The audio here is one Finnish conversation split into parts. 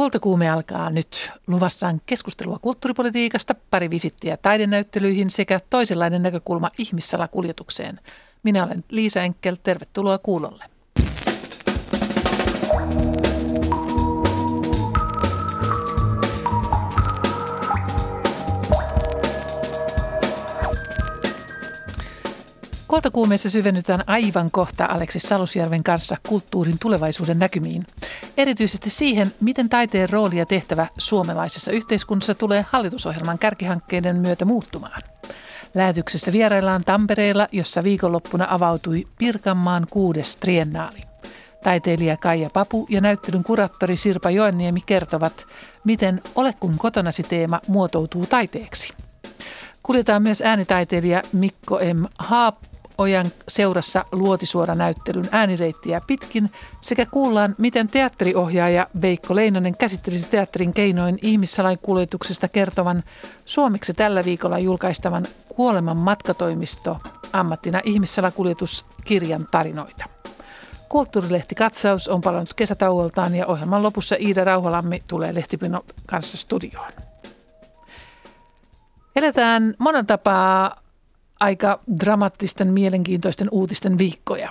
Kultakuume alkaa nyt. Luvassa on keskustelua kulttuuripolitiikasta, pari visittiä taidenäyttelyihin sekä toisenlainen näkökulma ihmissalakuljetukseen. Minä olen Liisa Enkel, tervetuloa kuulolle. Kultakuumeessa syvennytään aivan kohta Aleksis Salusjärven kanssa kulttuurin tulevaisuuden näkymiin. Erityisesti siihen, miten taiteen rooli ja tehtävä suomalaisessa yhteiskunnassa tulee hallitusohjelman kärkihankkeiden myötä muuttumaan. Lähetyksessä vieraillaan Tampereella, jossa viikonloppuna avautui Pirkanmaan kuudes triennaali. Taiteilija Kaija Papu ja näyttelyn kuraattori Sirpa Joenniemi kertovat, miten Ole kun kotonasi teema muotoutuu taiteeksi. Kuljetaan myös äänitaiteilija Mikko M. Haap Ojan seurassa Luotisuora-näyttelyn äänireittiä pitkin sekä kuullaan, miten teatteriohjaaja Veikko Leinonen käsittelisi teatterin keinoin ihmissalainkuljetuksesta kertovan suomeksi tällä viikolla julkaistavan Kuoleman matkatoimisto ammattina ihmissalakuljetuskirjan tarinoita. Kulttuurilehti Katsaus on palannut kesätauoltaan ja ohjelman lopussa Iida Rauhalammi tulee Lehtipino kanssa studioon. Eletään monen tapaa aika dramaattisten, mielenkiintoisten uutisten viikkoja.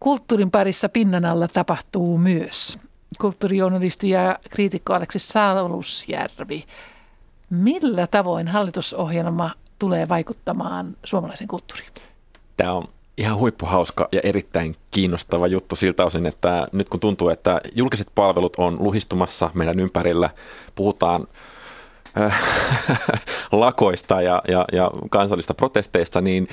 Kulttuurin parissa pinnan alla tapahtuu myös. Kulttuurijournalisti ja kriitikko Aleksis Salusjärvi. Millä tavoin hallitusohjelma tulee vaikuttamaan suomalaisen kulttuuriin? Tämä on ihan huippuhauska ja erittäin kiinnostava juttu siltä osin, että nyt kun tuntuu, että julkiset palvelut on luhistumassa meidän ympärillä, puhutaan lakoista ja, ja, ja kansallista protesteista, niin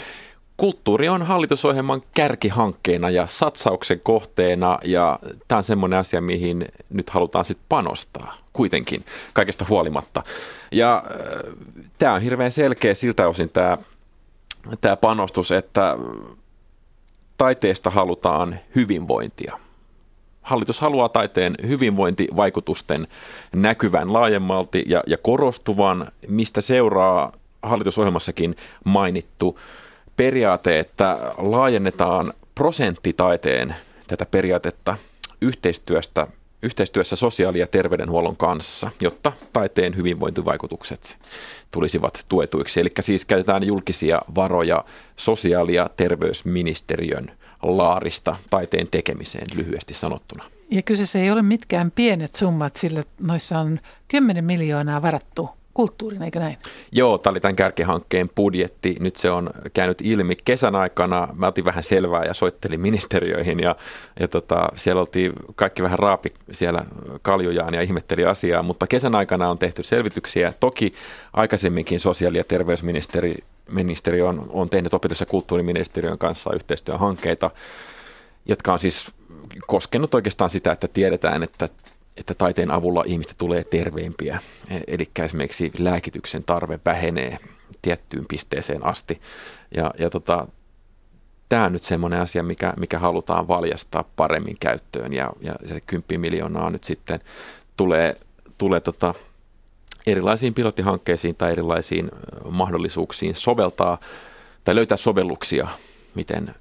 kulttuuri on hallitusohjelman kärkihankkeena ja satsauksen kohteena ja tämä on semmoinen asia, mihin nyt halutaan sitten panostaa kuitenkin kaikesta huolimatta. Ja äh, tämä on hirveän selkeä siltä osin tämä, tämä panostus, että taiteesta halutaan hyvinvointia hallitus haluaa taiteen hyvinvointivaikutusten näkyvän laajemmalti ja, ja korostuvan, mistä seuraa hallitusohjelmassakin mainittu periaate, että laajennetaan prosenttitaiteen tätä periaatetta yhteistyöstä, yhteistyössä sosiaali- ja terveydenhuollon kanssa, jotta taiteen hyvinvointivaikutukset tulisivat tuetuiksi. Eli siis käytetään julkisia varoja sosiaali- ja terveysministeriön – laarista taiteen tekemiseen lyhyesti sanottuna. Ja kyseessä ei ole mitkään pienet summat, sillä noissa on 10 miljoonaa varattu kulttuurin, eikö näin? Joo, tämä oli tämän kärkihankkeen budjetti. Nyt se on käynyt ilmi kesän aikana. Mä otin vähän selvää ja soittelin ministeriöihin ja, ja tota, siellä oltiin kaikki vähän raapi siellä kaljujaan ja ihmetteli asiaa, mutta kesän aikana on tehty selvityksiä. Toki aikaisemminkin sosiaali- ja terveysministeri ministeri on, on tehnyt opetus- ja kulttuuriministeriön kanssa yhteistyöhankkeita, jotka on siis koskenut oikeastaan sitä, että tiedetään, että, että taiteen avulla ihmistä tulee terveempiä. E, eli esimerkiksi lääkityksen tarve vähenee tiettyyn pisteeseen asti. Ja, ja tota, tämä on nyt semmoinen asia, mikä, mikä halutaan valjastaa paremmin käyttöön ja, ja se 10 miljoonaa nyt sitten tulee, tulee tota, erilaisiin pilottihankkeisiin tai erilaisiin mahdollisuuksiin soveltaa tai löytää sovelluksia, miten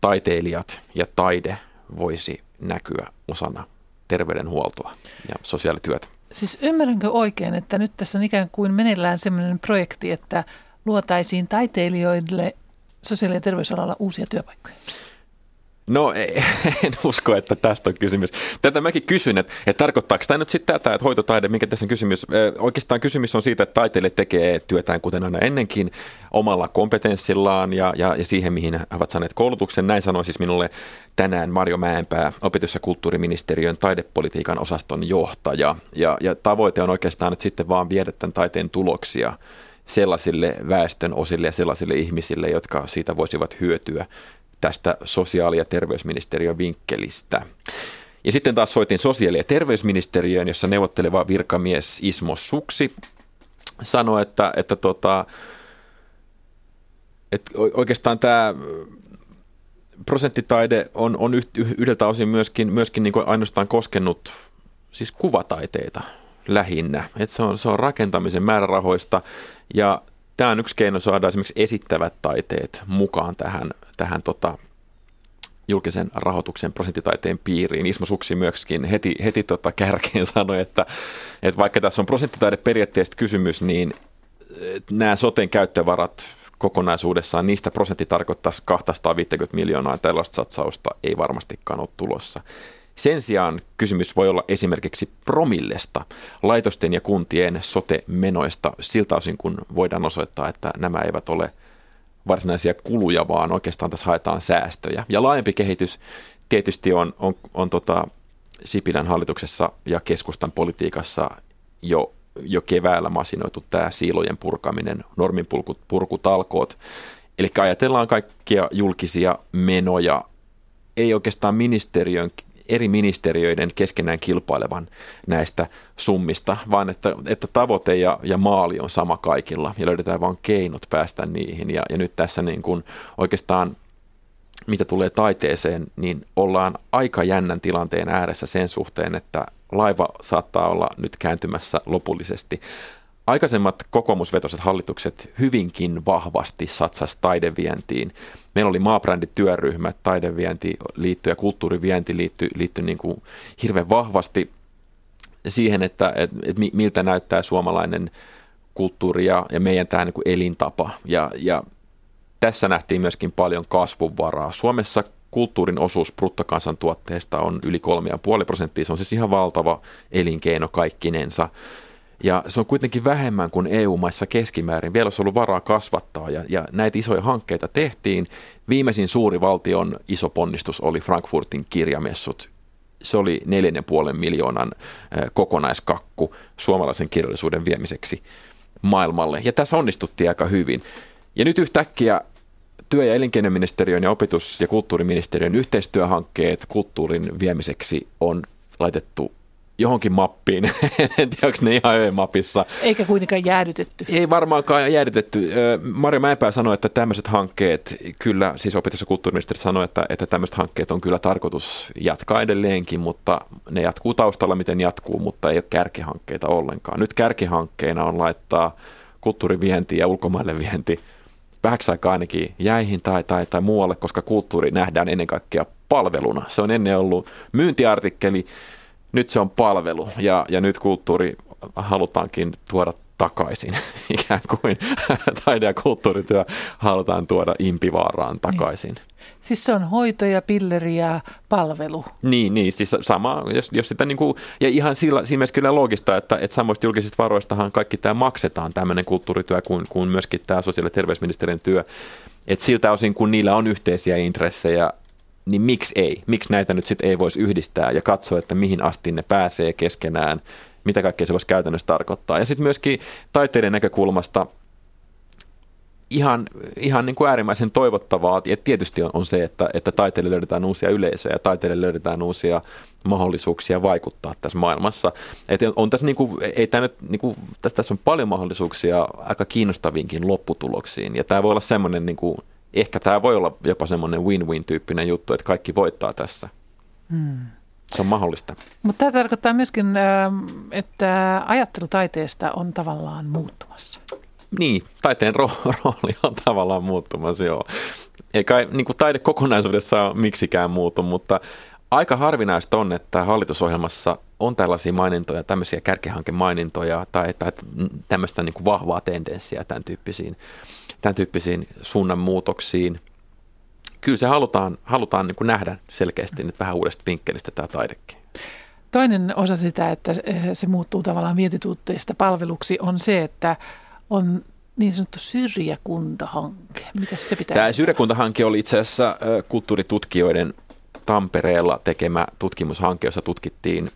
taiteilijat ja taide voisi näkyä osana terveydenhuoltoa ja sosiaalityötä. Siis ymmärränkö oikein, että nyt tässä on ikään kuin meneillään sellainen projekti, että luotaisiin taiteilijoille sosiaali- ja terveysalalla uusia työpaikkoja? No en usko, että tästä on kysymys. Tätä mäkin kysyn, että, että tarkoittaako tämä nyt sitten tätä, että hoitotaide, mikä tässä on kysymys? Oikeastaan kysymys on siitä, että taiteilija tekee työtään kuten aina ennenkin omalla kompetenssillaan ja, ja, ja siihen, mihin he ovat saaneet koulutuksen. Näin sanoi siis minulle tänään Marjo Mäenpää, opetus- ja kulttuuriministeriön taidepolitiikan osaston johtaja. Ja, ja tavoite on oikeastaan nyt sitten vaan viedä tämän taiteen tuloksia sellaisille väestön osille ja sellaisille ihmisille, jotka siitä voisivat hyötyä tästä sosiaali- ja terveysministeriön vinkkelistä. Ja sitten taas soitin sosiaali- ja terveysministeriöön, jossa neuvotteleva virkamies Ismo Suksi sanoi, että, että, tota, että oikeastaan tämä prosenttitaide on, on yhdeltä osin myöskin, myöskin niin kuin ainoastaan koskenut siis kuvataiteita lähinnä. Että se, on, se on rakentamisen määrärahoista ja Tämä on yksi keino saada esimerkiksi esittävät taiteet mukaan tähän, tähän tota, julkisen rahoituksen prosenttitaiteen piiriin. Ismo Suksi myöskin heti, heti tota kärkeen sanoi, että, että vaikka tässä on prosenttitaideperiaatteesta kysymys, niin nämä soten käyttövarat kokonaisuudessaan, niistä prosentti tarkoittaisi 250 miljoonaa tällaista satsausta, ei varmastikaan ole tulossa. Sen sijaan kysymys voi olla esimerkiksi promillesta, laitosten ja kuntien sote-menoista siltä osin, kun voidaan osoittaa, että nämä eivät ole varsinaisia kuluja, vaan oikeastaan tässä haetaan säästöjä. Ja laajempi kehitys tietysti on, on, on tota Sipilän hallituksessa ja keskustan politiikassa jo jo keväällä masinoitu tämä siilojen purkaminen, norminpurkutalkoot. Eli ajatellaan kaikkia julkisia menoja, ei oikeastaan ministeriön, eri ministeriöiden keskenään kilpailevan näistä summista, vaan että, että tavoite ja, ja maali on sama kaikilla ja löydetään vain keinot päästä niihin. Ja, ja nyt tässä niin kuin oikeastaan mitä tulee taiteeseen, niin ollaan aika jännän tilanteen ääressä sen suhteen, että laiva saattaa olla nyt kääntymässä lopullisesti. Aikaisemmat kokoomusvetoiset hallitukset hyvinkin vahvasti satsas taidevientiin. Meillä oli maabrändityöryhmä, taidevienti liittyi ja kulttuurivienti liittyi, liittyi niin hirveän vahvasti siihen, että, että, että miltä näyttää suomalainen kulttuuri ja, ja meidän tämä niin elintapa. Ja, ja tässä nähtiin myöskin paljon kasvunvaraa. Suomessa kulttuurin osuus bruttokansantuotteesta on yli 3,5 prosenttia. Se on siis ihan valtava elinkeino kaikkinensa. Ja se on kuitenkin vähemmän kuin EU-maissa keskimäärin. Vielä olisi ollut varaa kasvattaa ja, ja näitä isoja hankkeita tehtiin. Viimeisin suuri valtion iso ponnistus oli Frankfurtin kirjamessut. Se oli 4,5 miljoonan kokonaiskakku suomalaisen kirjallisuuden viemiseksi maailmalle. Ja tässä onnistuttiin aika hyvin. Ja nyt yhtäkkiä työ- ja elinkeinoministeriön ja opetus- ja kulttuuriministeriön yhteistyöhankkeet kulttuurin viemiseksi on laitettu johonkin mappiin. en tiedä, onko ne ihan ö-mapissa. Eikä kuitenkaan jäädytetty. Ei varmaankaan jäädytetty. Mario Mäenpää sanoi, että tämmöiset hankkeet, kyllä, siis opetus- ja kulttuuriministeri sanoi, että, että tämmöiset hankkeet on kyllä tarkoitus jatkaa edelleenkin, mutta ne jatkuu taustalla, miten jatkuu, mutta ei ole kärkihankkeita ollenkaan. Nyt kärkihankkeena on laittaa kulttuurivienti ja ulkomaille vienti – vähäksi aikaa ainakin jäihin tai, tai, tai muualle, koska kulttuuri nähdään ennen kaikkea palveluna. Se on ennen ollut myyntiartikkeli, nyt se on palvelu ja, ja nyt kulttuuri halutaankin tuoda takaisin, ikään kuin taide- ja kulttuurityö halutaan tuoda impivaaraan takaisin. Niin. Siis se on hoito ja pilleri ja palvelu. Niin, niin siis sama, jos, jos sitä niin kuin, ja ihan sillä, siinä mielessä kyllä logista, että, että samoista julkisista varoistahan kaikki tämä maksetaan, tämmöinen kulttuurityö kuin, kuin myöskin tämä sosiaali- ja terveysministeriön työ. Että siltä osin, kun niillä on yhteisiä intressejä, niin miksi ei? Miksi näitä nyt sitten ei voisi yhdistää ja katsoa, että mihin asti ne pääsee keskenään, mitä kaikkea se voisi käytännössä tarkoittaa. Ja sitten myöskin taiteiden näkökulmasta – ihan, ihan niin kuin äärimmäisen toivottavaa, ja tietysti on, on se, että, että taiteille löydetään uusia yleisöjä ja taiteille löydetään uusia mahdollisuuksia vaikuttaa tässä maailmassa. Et on tässä, niin kuin, ei tämä nyt, niin kuin, tässä, tässä on paljon mahdollisuuksia aika kiinnostaviinkin lopputuloksiin, ja tämä voi olla semmoinen, niin kuin, ehkä tämä voi olla jopa semmoinen win-win-tyyppinen juttu, että kaikki voittaa tässä. Hmm. Se on mahdollista. Mutta tämä tarkoittaa myöskin, että ajattelu taiteesta on tavallaan muuttumassa. Niin, taiteen rooli on tavallaan muuttumassa, joo. Eikä niin kuin taide kokonaisuudessaan miksikään muutu, mutta aika harvinaista on, että hallitusohjelmassa on tällaisia mainintoja, tämmöisiä kärkihankemainintoja tai, tai tämmöistä niin kuin vahvaa tendenssiä tämän tyyppisiin, tämän tyyppisiin suunnanmuutoksiin. Kyllä se halutaan, halutaan niin kuin nähdä selkeästi nyt vähän uudesta vinkkelistä tämä taidekin. Toinen osa sitä, että se muuttuu tavallaan vientituutteista palveluksi, on se, että on niin sanottu syrjäkuntahanke. Mitä se pitää Tämä syrjäkuntahanke oli itse asiassa kulttuuritutkijoiden Tampereella tekemä tutkimushanke, jossa tutkittiin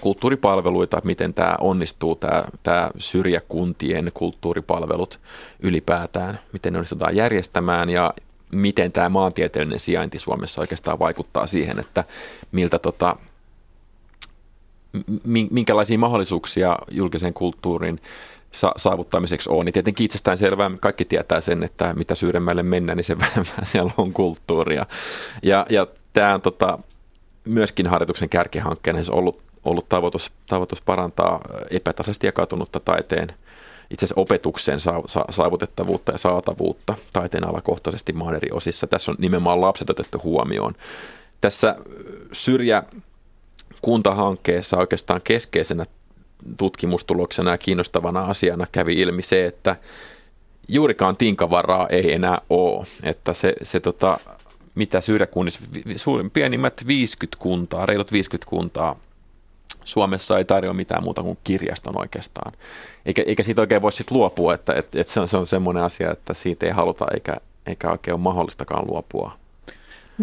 kulttuuripalveluita, miten tämä onnistuu, tämä, tämä syrjäkuntien kulttuuripalvelut ylipäätään, miten ne onnistutaan järjestämään ja miten tämä maantieteellinen sijainti Suomessa oikeastaan vaikuttaa siihen, että miltä tota, minkälaisia mahdollisuuksia julkisen kulttuurin sa- saavuttamiseksi on. Niin tietenkin itsestään selvää, kaikki tietää sen, että mitä syyremmälle mennään, niin se vähemmän siellä on kulttuuria. Ja, ja tämä on tota, myöskin harjoituksen kärkihankkeena ollut, ollut tavoitus, tavoitus parantaa epätasaisesti jakautunutta taiteen itse asiassa opetuksen saavutettavuutta ja saatavuutta taiteen alakohtaisesti maan eri osissa. Tässä on nimenomaan lapset otettu huomioon. Tässä syrjä kuntahankkeessa oikeastaan keskeisenä tutkimustuloksena ja kiinnostavana asiana kävi ilmi se, että juurikaan tinkavaraa ei enää ole. Että se, se tota, mitä syrjäkunnissa, suurin pienimmät 50 kuntaa, reilut 50 kuntaa Suomessa ei tarjoa mitään muuta kuin kirjaston oikeastaan. Eikä, eikä siitä oikein voi sitten luopua, että, että, että se, on, se on semmoinen asia, että siitä ei haluta eikä, eikä oikein ole mahdollistakaan luopua.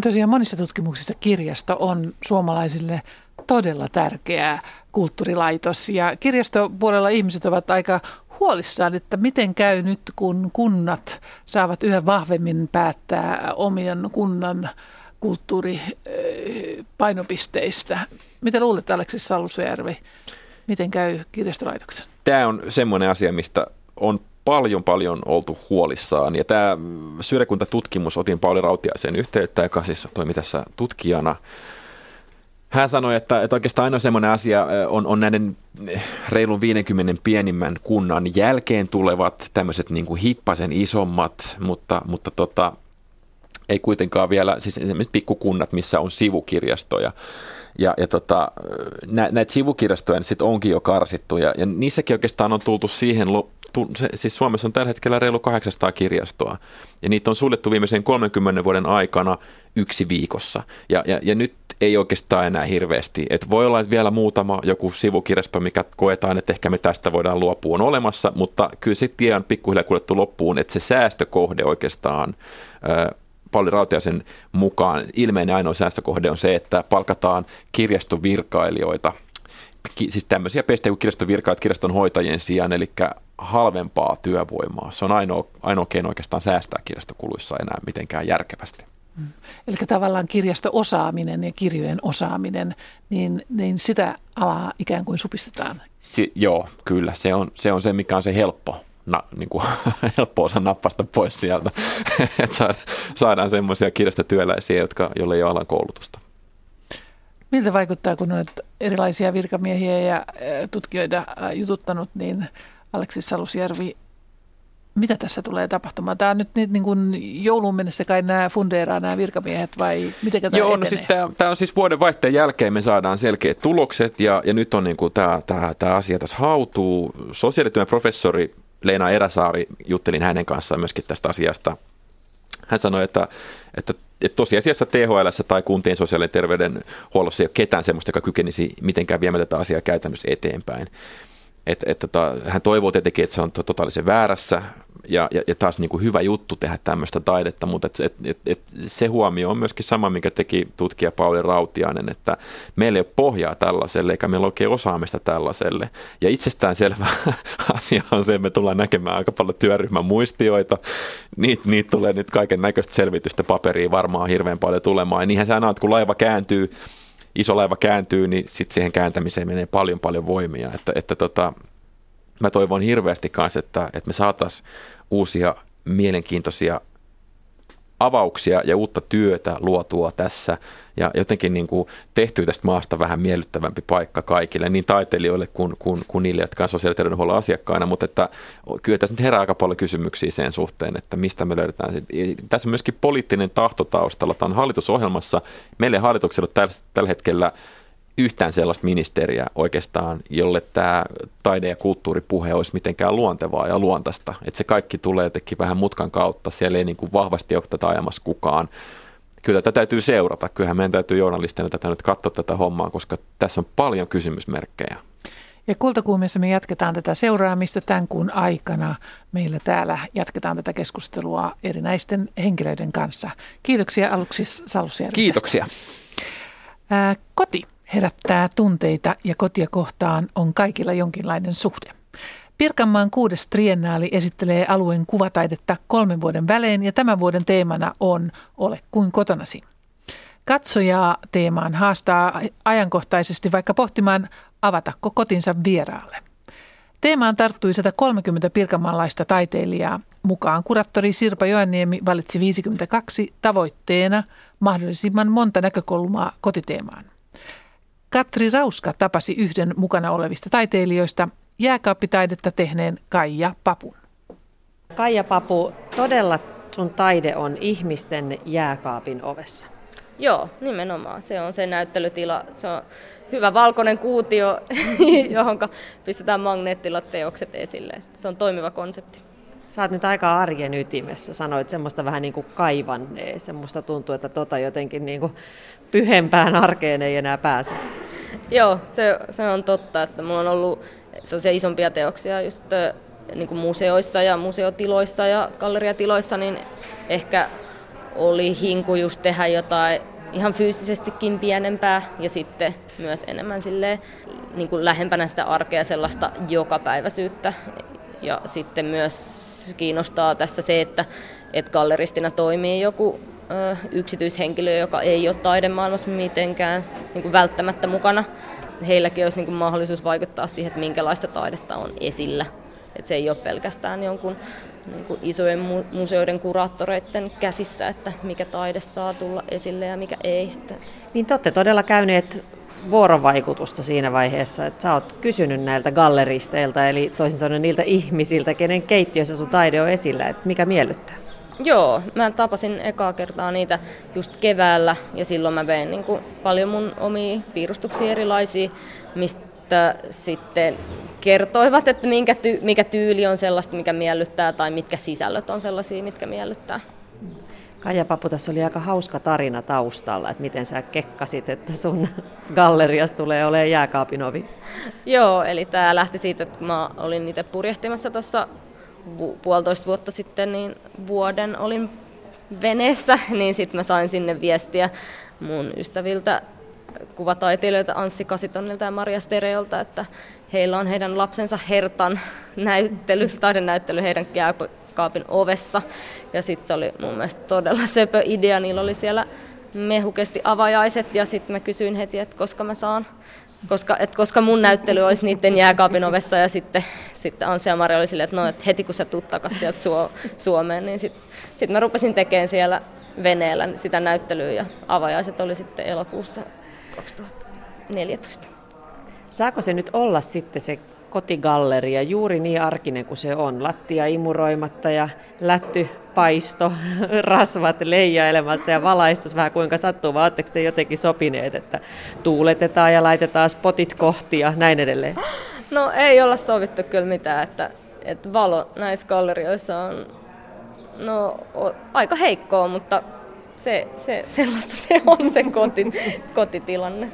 Tosiaan monissa tutkimuksissa kirjasto on suomalaisille todella tärkeä kulttuurilaitos ja kirjastopuolella ihmiset ovat aika huolissaan, että miten käy nyt, kun kunnat saavat yhä vahvemmin päättää omien kunnan kulttuuripainopisteistä. Mitä luulet, Aleksis Salusjärvi, miten käy kirjastolaitoksen? Tämä on semmoinen asia, mistä on paljon paljon oltu huolissaan. Ja tämä syrjäkuntatutkimus, otin Pauli Rautiaisen yhteyttä, joka siis toimi tässä tutkijana. Hän sanoi, että, että oikeastaan ainoa semmoinen asia on, on näiden reilun 50 pienimmän kunnan jälkeen tulevat tämmöiset niin kuin hippasen isommat, mutta, mutta tota, ei kuitenkaan vielä, siis esimerkiksi pikkukunnat, missä on sivukirjastoja. Ja, ja tota, nä, näitä sivukirjastoja niin sit onkin jo karsittu ja, ja niissäkin oikeastaan on tultu siihen, tu, se, siis Suomessa on tällä hetkellä reilu 800 kirjastoa ja niitä on suljettu viimeisen 30 vuoden aikana yksi viikossa. Ja, ja, ja nyt ei oikeastaan enää hirveästi. Et voi olla, että vielä muutama joku sivukirjasto, mikä koetaan, että ehkä me tästä voidaan luopua, on olemassa, mutta kyllä sitten tie on pikkuhiljaa kuljettu loppuun, että se säästökohde oikeastaan Pauli Rautiaisen mukaan ilmeinen ainoa säästökohde on se, että palkataan kirjastovirkailijoita, siis tämmöisiä pestejä kuin kirjastovirkailijat kirjaston hoitajien sijaan, eli halvempaa työvoimaa. Se on ainoa, ainoa keino oikeastaan säästää kirjastokuluissa enää mitenkään järkevästi. Mm. Eli tavallaan kirjasto-osaaminen ja kirjojen osaaminen, niin, niin sitä alaa ikään kuin supistetaan. Si, joo, kyllä. Se on, se on se, mikä on se helppo na, niin kuin, helppo osa nappasta pois sieltä, että saadaan semmoisia kirjastotyöläisiä, jotka, joille ei ole alan koulutusta. Miltä vaikuttaa, kun olet erilaisia virkamiehiä ja tutkijoita jututtanut, niin Aleksis Salusjärvi, mitä tässä tulee tapahtumaan? Tämä on nyt niin kuin jouluun mennessä kai nämä fundeeraa nämä virkamiehet vai miten tämä Joo, no siis tämä, tämä on siis vuoden vaihteen jälkeen me saadaan selkeät tulokset ja, ja nyt on niin kuin tämä, tämä, tämä asia tässä hautuu. Sosiaalityön professori Leena Eräsaari, juttelin hänen kanssaan myöskin tästä asiasta. Hän sanoi, että, että, että tosiasiassa THL tai kuntien sosiaali- ja terveydenhuollossa ei ole ketään sellaista, joka kykenisi mitenkään viemään tätä asiaa käytännössä eteenpäin. Et, et, tota, hän toivoo tietenkin, että se on totaalisen väärässä ja, ja, ja taas niin kuin hyvä juttu tehdä tämmöistä taidetta, mutta et, et, et, et se huomio on myöskin sama, mikä teki tutkija Pauli Rautiainen, että meillä ei ole pohjaa tällaiselle eikä meillä ole oikein osaamista tällaiselle. Ja itsestäänselvä asia on se, että me tullaan näkemään aika paljon työryhmän muistioita. Niitä niit tulee nyt kaiken näköistä selvitystä paperiin varmaan hirveän paljon tulemaan. Ja niinhän sä että kun laiva kääntyy, iso laiva kääntyy, niin sitten siihen kääntämiseen menee paljon paljon voimia. Että, että tota, mä toivon hirveästi kanssa, että, että me saataisiin uusia mielenkiintoisia avauksia ja uutta työtä luotua tässä ja jotenkin niin kuin tehty tästä maasta vähän miellyttävämpi paikka kaikille, niin taiteilijoille kuin, kuin, kuin niille, jotka on sosiaali- ja terveydenhuollon asiakkaina, mutta että kyllä tässä nyt herää aika paljon kysymyksiä sen suhteen, että mistä me löydetään. Tässä on myöskin poliittinen tahto taustalla. Tämä on hallitusohjelmassa. Meille hallituksella tällä, tällä hetkellä yhtään sellaista ministeriä oikeastaan, jolle tämä taide- ja kulttuuripuhe olisi mitenkään luontevaa ja luontaista. Että se kaikki tulee jotenkin vähän mutkan kautta, siellä ei niin kuin vahvasti ole tätä ajamassa kukaan. Kyllä tätä täytyy seurata, kyllähän meidän täytyy journalistina tätä nyt katsoa tätä hommaa, koska tässä on paljon kysymysmerkkejä. Ja kultakuumissa me jatketaan tätä seuraamista tämän kuun aikana. Meillä täällä jatketaan tätä keskustelua erinäisten henkilöiden kanssa. Kiitoksia aluksi Salusjärvi. Kiitoksia. Ää, koti herättää tunteita ja kotia kohtaan on kaikilla jonkinlainen suhde. Pirkanmaan kuudes triennaali esittelee alueen kuvataidetta kolmen vuoden välein ja tämän vuoden teemana on Ole kuin kotonasi. Katsojaa teemaan haastaa ajankohtaisesti vaikka pohtimaan avatako kotinsa vieraalle. Teemaan tarttui 130 pirkanmaalaista taiteilijaa. Mukaan kuraattori Sirpa Joenniemi valitsi 52 tavoitteena mahdollisimman monta näkökulmaa kotiteemaan. Katri Rauska tapasi yhden mukana olevista taiteilijoista jääkaappitaidetta tehneen Kaija Papun. Kaija Papu, todella sun taide on ihmisten jääkaapin ovessa. Joo, nimenomaan. Se on se näyttelytila. Se on hyvä valkoinen kuutio, johon pistetään magneettilateokset esille. Se on toimiva konsepti. Sä oot nyt aika arjen ytimessä, sanoit semmoista vähän niin kuin kaivannee. Semmoista tuntuu, että tota jotenkin niin kuin pyhempään arkeen ei enää pääse. Joo, se, se on totta, että mulla on ollut sellaisia isompia teoksia just niin kuin museoissa ja museotiloissa ja galleriatiloissa, niin ehkä oli hinku just tehdä jotain ihan fyysisestikin pienempää ja sitten myös enemmän silleen, niin kuin lähempänä sitä arkea sellaista jokapäiväisyyttä. Ja sitten myös kiinnostaa tässä se, että, että galleristina toimii joku ö, yksityishenkilö, joka ei ole taidemaailmassa mitenkään niin kuin välttämättä mukana. Heilläkin olisi niin kuin mahdollisuus vaikuttaa siihen, että minkälaista taidetta on esillä. Että se ei ole pelkästään jonkun niin kuin isojen museoiden kuraattoreiden käsissä, että mikä taide saa tulla esille ja mikä ei. Että... Niin te olette todella käyneet vuorovaikutusta siinä vaiheessa, että sä oot kysynyt näiltä galleristeilta, eli toisin sanoen niiltä ihmisiltä, kenen keittiössä sun taide on esillä, että mikä miellyttää? Joo, mä tapasin ekaa kertaa niitä just keväällä ja silloin mä vein niin kuin paljon mun omia piirustuksia erilaisia, mistä sitten kertoivat, että minkä ty- mikä tyyli on sellaista, mikä miellyttää tai mitkä sisällöt on sellaisia, mitkä miellyttää. Kaija Papu, tässä oli aika hauska tarina taustalla, että miten sä kekkasit, että sun gallerias tulee olemaan jääkaapin ovi. Joo, eli tämä lähti siitä, että mä olin itse purjehtimassa tuossa puolitoista vuotta sitten, niin vuoden olin veneessä, niin sitten mä sain sinne viestiä mun ystäviltä kuvataiteilijoilta Anssi Kasitonilta ja Maria Stereolta, että heillä on heidän lapsensa Hertan näyttely, taidenäyttely heidän jääkaapin ovessa. Ja sitten se oli mun mielestä todella söpö idea. Niillä oli siellä mehukesti avajaiset ja sitten mä kysyin heti, että koska mä saan koska, et koska mun näyttely olisi niiden jääkaapin ovessa ja sitten, sitten Ansi ja Mari oli silleen, että no, et heti kun sä tuut takaisin sieltä Suo, Suomeen, niin sitten sit mä rupesin tekemään siellä veneellä sitä näyttelyä ja avajaiset oli sitten elokuussa 2014. Saako se nyt olla sitten se kotigalleria juuri niin arkinen kuin se on. Lattia imuroimatta ja lätty paisto, rasvat leijailemassa ja valaistus vähän kuinka sattuu, vai oletteko te jotenkin sopineet, että tuuletetaan ja laitetaan spotit kohti ja näin edelleen? No ei olla sovittu kyllä mitään, että, että valo näissä gallerioissa on no, aika heikkoa, mutta se, se, sellaista se on se koti, kotitilanne.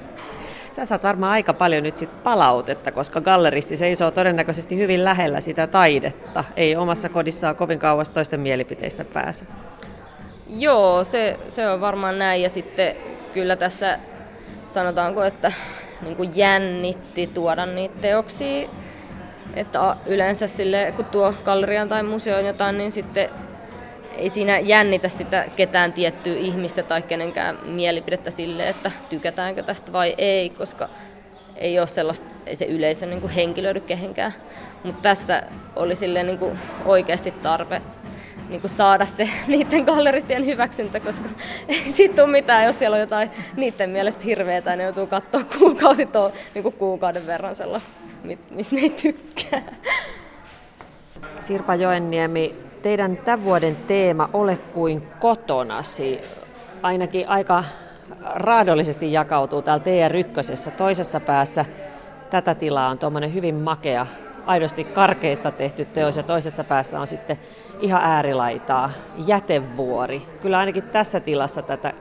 Sä saat varmaan aika paljon nyt sit palautetta, koska galleristi seisoo todennäköisesti hyvin lähellä sitä taidetta. Ei omassa kodissaan kovin kauas toisten mielipiteistä pääse. Joo, se, se on varmaan näin. Ja sitten kyllä tässä sanotaanko, että niin kuin jännitti tuoda niitä teoksia. Että yleensä sille, kun tuo gallerian tai museoon jotain, niin sitten ei siinä jännitä sitä ketään tiettyä ihmistä tai kenenkään mielipidettä sille, että tykätäänkö tästä vai ei, koska ei ole sellaista, ei se yleisö niin kuin henkilöidy kehenkään. Mutta tässä oli sille niin kuin oikeasti tarve niin kuin saada se niiden galleristien hyväksyntä, koska ei siitä ole mitään, jos siellä on jotain niiden mielestä hirveätä, ne joutuu katsoa kuukausit niin kuin kuukauden verran sellaista, mistä ne ei tykkää. Sirpa Joenniemi, teidän tämän vuoden teema Ole kuin kotonasi ainakin aika raadollisesti jakautuu täällä teidän rykkösessä. Toisessa päässä tätä tilaa on tuommoinen hyvin makea, aidosti karkeista tehty teos ja toisessa päässä on sitten ihan äärilaitaa, jätevuori. Kyllä ainakin tässä tilassa tätä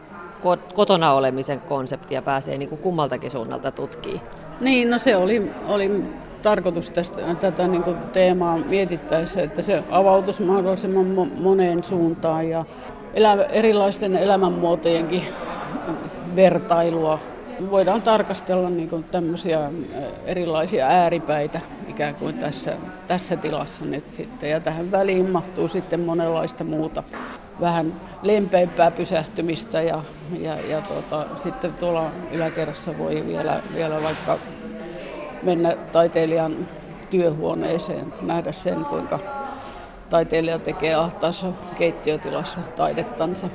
kotona olemisen konseptia pääsee niin kuin kummaltakin suunnalta tutkii. Niin, no se oli, oli tarkoitus tästä, tätä niin kuin teemaa mietittäessä, että se avautuisi mahdollisimman moneen suuntaan ja elä, erilaisten elämänmuotojenkin vertailua. Voidaan tarkastella niin kuin tämmöisiä erilaisia ääripäitä ikään kuin tässä, tässä tilassa nyt sitten. Ja tähän väliin mahtuu sitten monenlaista muuta vähän lempeämpää pysähtymistä ja, ja, ja tuota, sitten tuolla yläkerrassa voi vielä, vielä vaikka mennä taiteilijan työhuoneeseen, nähdä sen, kuinka taiteilija tekee ahtaassa keittiötilassa taidettansa.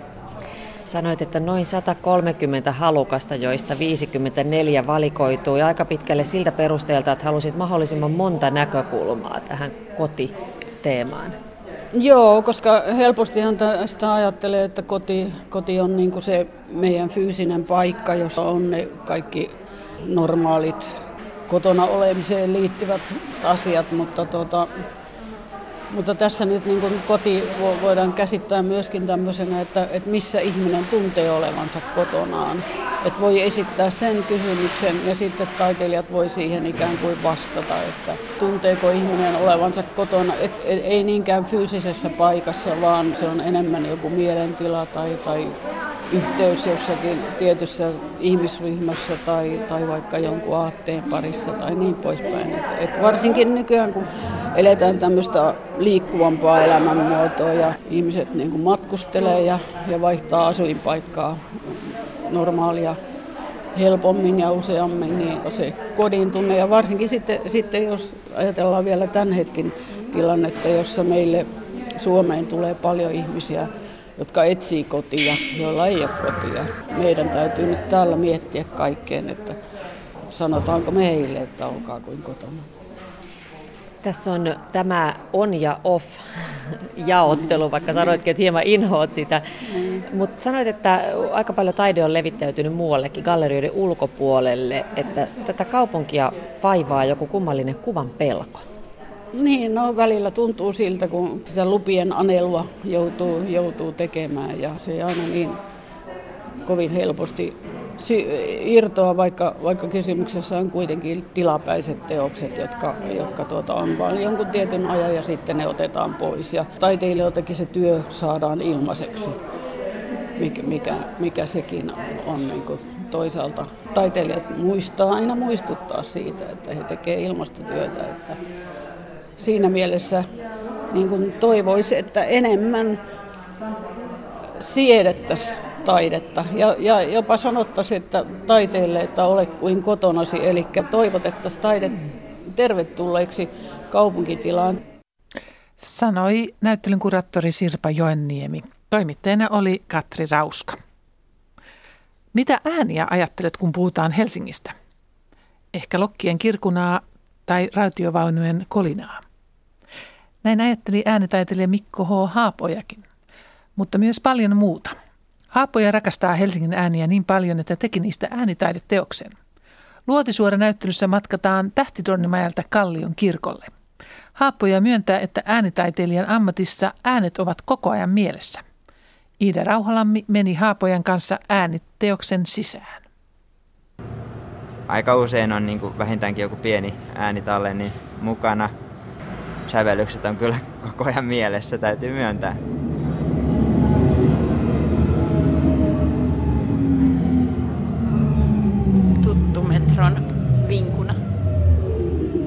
Sanoit, että noin 130 halukasta, joista 54 valikoituu ja aika pitkälle siltä perusteelta, että halusit mahdollisimman monta näkökulmaa tähän kotiteemaan. Joo, koska helpostihan sitä ajattelee, että koti, koti on niin kuin se meidän fyysinen paikka, jossa on ne kaikki normaalit kotona olemiseen liittyvät asiat, mutta tuota, mutta tässä nyt niin kuin koti voidaan käsittää myöskin tämmöisenä, että, että missä ihminen tuntee olevansa kotonaan. Että voi esittää sen kysymyksen ja sitten taiteilijat voi siihen ikään kuin vastata, että tunteeko ihminen olevansa kotona. Et, et, ei niinkään fyysisessä paikassa, vaan se on enemmän joku mielentila tai, tai yhteys jossakin tietyssä ihmisryhmässä tai, tai vaikka jonkun aatteen parissa tai niin poispäin. Et, et varsinkin nykyään, kun eletään tämmöistä liikkuvampaa elämänmuotoa ja ihmiset niin kuin matkustelee ja, ja vaihtaa asuinpaikkaa normaalia helpommin ja useammin, niin se kodin tunne. Ja varsinkin sitten, sitten jos ajatellaan vielä tämän hetken tilannetta, jossa meille Suomeen tulee paljon ihmisiä, jotka etsii kotia, joilla ei ole kotia. Meidän täytyy nyt täällä miettiä kaikkeen, että sanotaanko me heille, että olkaa kuin kotona. Tässä on tämä on ja off jaottelu, vaikka sanoitkin, että hieman inhoat sitä. Mutta sanoit, että aika paljon taide on levittäytynyt muuallekin, gallerioiden ulkopuolelle, että tätä kaupunkia vaivaa joku kummallinen kuvan pelko. Niin, no välillä tuntuu siltä, kun sitä lupien anelua joutuu, joutuu tekemään ja se ei aina niin kovin helposti sy- irtoa, vaikka, vaikka kysymyksessä on kuitenkin tilapäiset teokset, jotka, jotka tuota, on vain jonkun tietyn ajan ja sitten ne otetaan pois. Ja taiteilijoiltakin se työ saadaan ilmaiseksi, mikä, mikä, mikä sekin on niin kuin toisaalta. Taiteilijat muistaa aina muistuttaa siitä, että he tekevät ilmastotyötä. Että siinä mielessä niin kuin toivoisi, että enemmän siedettäisiin taidetta. Ja, ja jopa sanottaisiin, että taiteelle, että ole kuin kotonasi, eli toivotettaisiin taide tervetulleeksi kaupunkitilaan. Sanoi näyttelyn kuraattori Sirpa Joenniemi. Toimittajana oli Katri Rauska. Mitä ääniä ajattelet, kun puhutaan Helsingistä? Ehkä lokkien kirkunaa tai rautiovaunujen kolinaa. Näin ajatteli äänitaiteilija Mikko H. Haapojakin, mutta myös paljon muuta – Haapoja rakastaa Helsingin ääniä niin paljon, että teki niistä äänitaideteoksen. Luotisuora-näyttelyssä matkataan Tähtitornimäeltä Kallion kirkolle. Haapoja myöntää, että äänitaiteilijan ammatissa äänet ovat koko ajan mielessä. Iida Rauhalammi meni Haapojan kanssa ääniteoksen sisään. Aika usein on niin vähintäänkin joku pieni äänitalle niin mukana. Sävellykset on kyllä koko ajan mielessä, täytyy myöntää. metron vinkuna.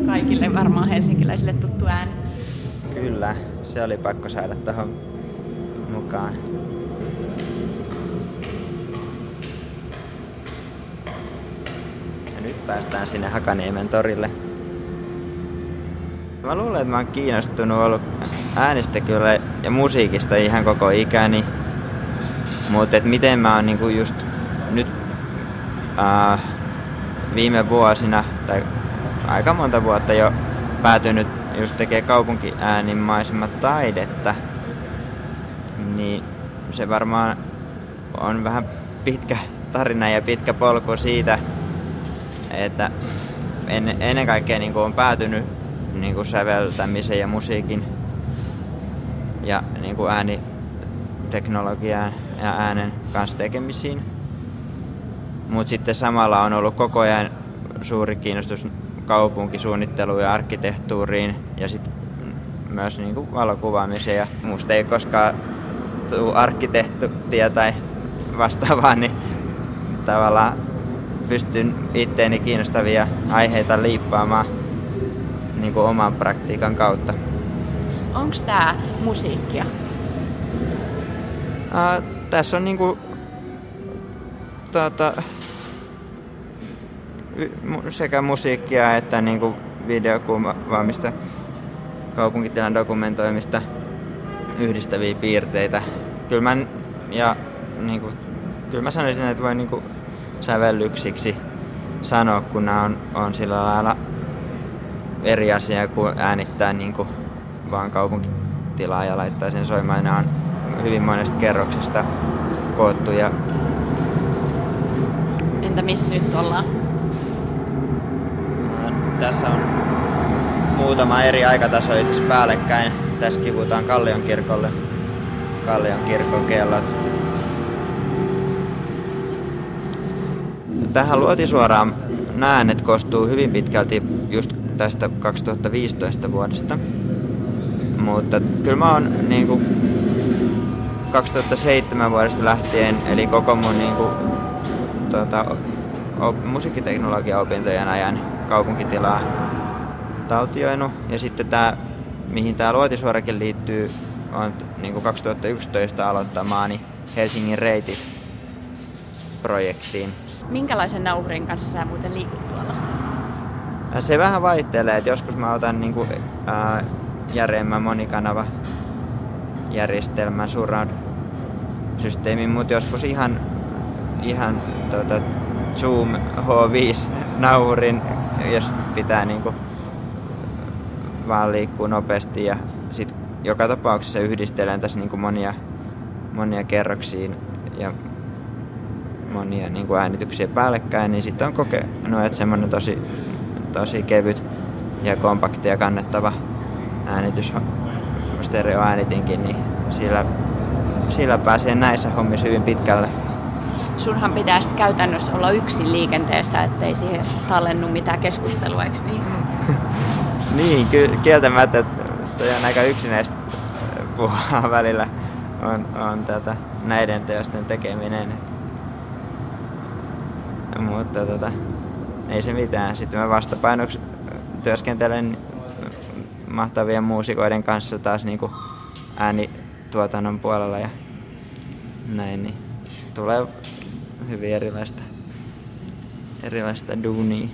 Kaikille varmaan helsinkiläisille tuttu ääni. Kyllä, se oli pakko saada tuohon mukaan. Ja nyt päästään sinne Hakaniemen torille. Mä luulen, että mä oon kiinnostunut ollut äänistä kyllä ja musiikista ihan koko ikäni. Mutta miten mä oon niinku just nyt äh, viime vuosina, tai aika monta vuotta jo päätynyt just tekee kaupunkiäänimaisemmat taidetta, niin se varmaan on vähän pitkä tarina ja pitkä polku siitä, että en, ennen kaikkea niin on päätynyt niin kuin säveltämisen ja musiikin ja niin kuin ääniteknologiaan ja äänen kanssa tekemisiin. Mutta sitten samalla on ollut koko ajan suuri kiinnostus kaupunkisuunnitteluun ja arkkitehtuuriin ja sitten myös niin kuin valokuvaamiseen. Ja musta ei koskaan tule arkkitehtuuria tai vastaavaa, niin tavallaan pystyn itteeni kiinnostavia aiheita liippaamaan niin kuin oman praktiikan kautta. Onko tämä musiikkia? Äh, tässä on niin kuin, tuota, sekä musiikkia että niin kuin videokuvaamista, kaupunkitilan dokumentoimista, yhdistäviä piirteitä. Kyllä mä, ja niin kuin kyllä mä sanoisin, että voi niinku sävellyksiksi sanoa, kun nämä on, on sillä lailla eri asia kuin äänittää niinku vaan kaupunkitilaa ja laittaa sen soimaan. Nämä on hyvin monesta kerroksesta koottu ja Entä missä nyt ollaan? Tässä on muutama eri aikataso itse päällekkäin. Tässä kivutaan Kallion kirkolle. Kallion kirkon kellot. Tähän luotisuoraan nämä äänet koostuu hyvin pitkälti just tästä 2015 vuodesta. Mutta kyllä mä oon niinku 2007 vuodesta lähtien, eli koko mun niinku, tota, op, musiikkiteknologian opintojen ajan kaupunkitilaa taltioinut. Ja sitten tämä, mihin tämä luotisuorakin liittyy, on niin kuin 2011 aloittamaani Helsingin reitit projektiin. Minkälaisen nauhurin kanssa sä muuten liikut? Se vähän vaihtelee, että joskus mä otan niin kuin, ää, järeemmän monikanava järjestelmän surround systeemin, mutta joskus ihan, ihan tota, Zoom H5 nauhurin, jos pitää niinku vaan liikkuu nopeasti ja sit joka tapauksessa yhdistelen tässä niinku monia, monia kerroksiin ja monia niinku äänityksiä päällekkäin, niin sitten on kokenut, että semmoinen tosi, tosi kevyt ja kompakti ja kannettava äänitys stereoäänitinkin, niin sillä, sillä pääsee näissä hommissa hyvin pitkälle sunhan pitää sitten käytännössä olla yksin liikenteessä, ettei siihen tallennu mitään keskustelua, eikö niin? niin, ky- kieltämättä, että toi on aika yksinäistä puhua välillä on, on tätä, näiden teosten tekeminen. Mutta tota, ei se mitään. Sitten mä vastapainoksi työskentelen mahtavien muusikoiden kanssa taas niinku äänituotannon puolella ja näin, niin tulee hyvin erilaista, erilaista duunia.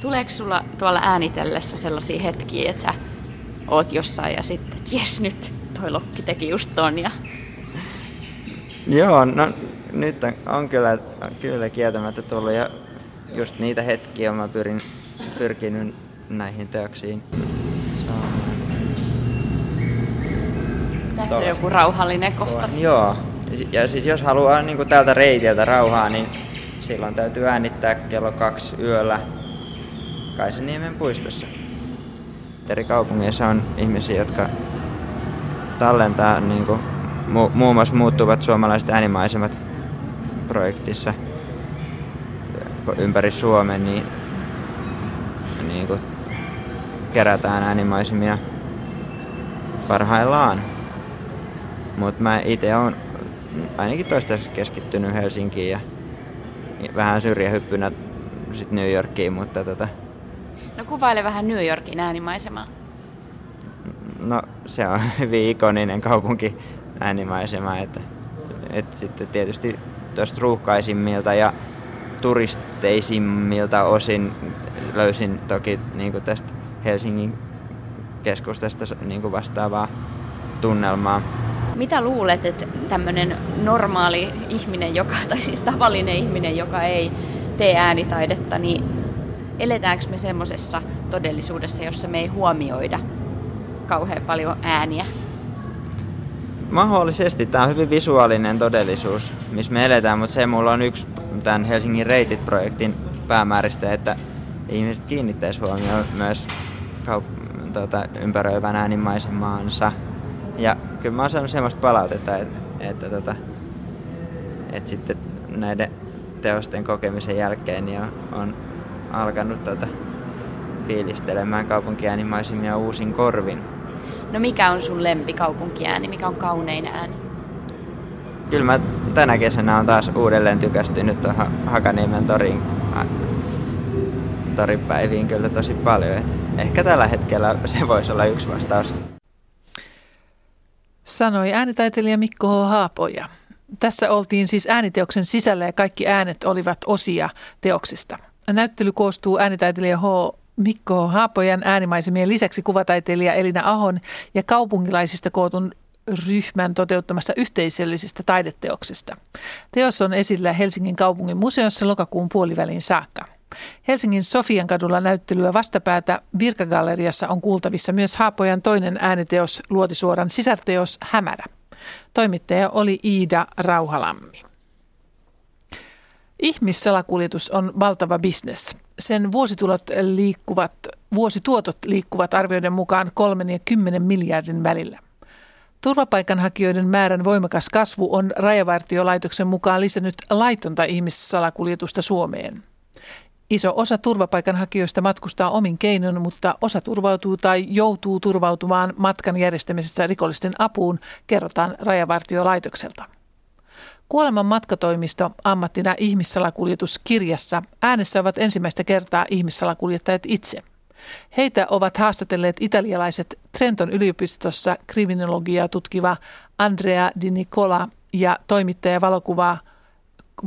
Tuleeko sulla tuolla äänitellessä sellaisia hetkiä, että sä oot jossain ja sitten, että jes nyt, toi Lokki teki just ton ja... Joo, no nyt on, on kyllä, kyllä kieltämättä tullut ja just niitä hetkiä mä pyrin, pyrkinyt näihin teoksiin Tässä on joku rauhallinen kohta. Joo, ja siis jos haluaa niin kuin täältä reitiltä rauhaa, niin silloin täytyy äänittää kello kaksi yöllä Kaisaniemen puistossa. Eri kaupungeissa on ihmisiä, jotka tallentaa niin kuin, mu- muun muassa muuttuvat suomalaiset äänimaisemat projektissa ympäri Suomen, niin, niin kuin, kerätään äänimaisemia parhaillaan. Mutta mä itse olen ainakin toistaiseksi keskittynyt Helsinkiin ja vähän syrjähyppynä sitten New Yorkiin, mutta tota... No kuvaile vähän New Yorkin äänimaisemaa. No se on hyvin ikoninen kaupunki äänimaisema, että, että sitten tietysti tuosta ruuhkaisimmilta ja turisteisimmilta osin löysin toki niin tästä Helsingin keskustasta niin vastaavaa tunnelmaa. Mitä luulet, että tämmöinen normaali ihminen, joka, tai siis tavallinen ihminen, joka ei tee äänitaidetta, niin eletäänkö me semmoisessa todellisuudessa, jossa me ei huomioida kauhean paljon ääniä? Mahdollisesti. Tämä on hyvin visuaalinen todellisuus, missä me eletään, mutta se mulla on yksi tämän Helsingin Reitit-projektin päämääristä, että ihmiset kiinnittäisi huomioon myös kaup- tuota, ympäröivän äänimaisemaansa. Ja kyllä mä oon saanut semmoista palautetta, että, että, tota, että sitten näiden teosten kokemisen jälkeen niin on, on alkanut tota, fiilistelemään kaupunkiäänimaisemia uusin korvin. No mikä on sun lempikaupunkiääni? Mikä on kaunein ääni? Kyllä mä tänä kesänä on taas uudelleen tykästynyt tuohon Hakaniemen torin, toripäiviin kyllä tosi paljon. Et ehkä tällä hetkellä se voisi olla yksi vastaus sanoi äänitaiteilija Mikko H. Haapoja. Tässä oltiin siis ääniteoksen sisällä ja kaikki äänet olivat osia teoksesta. Näyttely koostuu äänitaiteilija H. Mikko Haapojan äänimaisemien lisäksi kuvataiteilija Elina Ahon ja kaupunkilaisista kootun ryhmän toteuttamasta yhteisöllisestä taideteoksesta. Teos on esillä Helsingin kaupungin museossa lokakuun puoliväliin saakka. Helsingin Sofian kadulla näyttelyä vastapäätä Virkagalleriassa on kuultavissa myös Haapojan toinen ääniteos Luotisuoran sisarteos Hämärä. Toimittaja oli Iida Rauhalammi. Ihmissalakuljetus on valtava bisnes. Sen vuositulot liikkuvat, vuosituotot liikkuvat arvioiden mukaan 3 ja 10 miljardin välillä. Turvapaikanhakijoiden määrän voimakas kasvu on Rajavartiolaitoksen mukaan lisännyt laitonta ihmissalakuljetusta Suomeen. Iso osa turvapaikanhakijoista matkustaa omin keinon, mutta osa turvautuu tai joutuu turvautumaan matkan järjestämisestä rikollisten apuun, kerrotaan Rajavartiolaitokselta. Kuoleman matkatoimisto ammattina ihmissalakuljetuskirjassa äänessä ovat ensimmäistä kertaa ihmissalakuljettajat itse. Heitä ovat haastatelleet italialaiset Trenton yliopistossa kriminologiaa tutkiva Andrea Di Nicola ja toimittaja valokuvaa,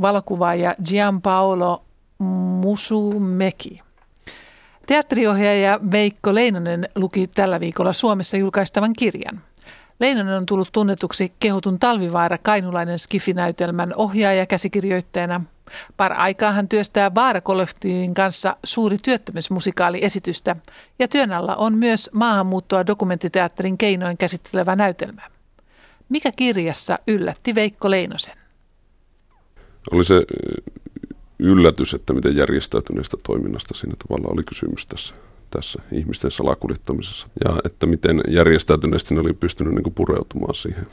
valokuvaaja Gianpaolo Musumeki. Teatteriohjaaja Veikko Leinonen luki tällä viikolla Suomessa julkaistavan kirjan. Leinonen on tullut tunnetuksi kehutun Talvivaara kainulainen skifinäytelmän ohjaaja käsikirjoittajana. Par aikaa hän työstää vaara kanssa suuri työttömyysmusikaaliesitystä ja työn alla on myös maahanmuuttoa dokumenttiteatterin keinoin käsittelevä näytelmä. Mikä kirjassa yllätti Veikko Leinosen? Oli se yllätys, että miten järjestäytyneestä toiminnasta siinä tavalla oli kysymys tässä, tässä ihmisten salakuljettamisessa. Ja että miten järjestäytyneesti ne oli pystynyt niin kuin pureutumaan siihen,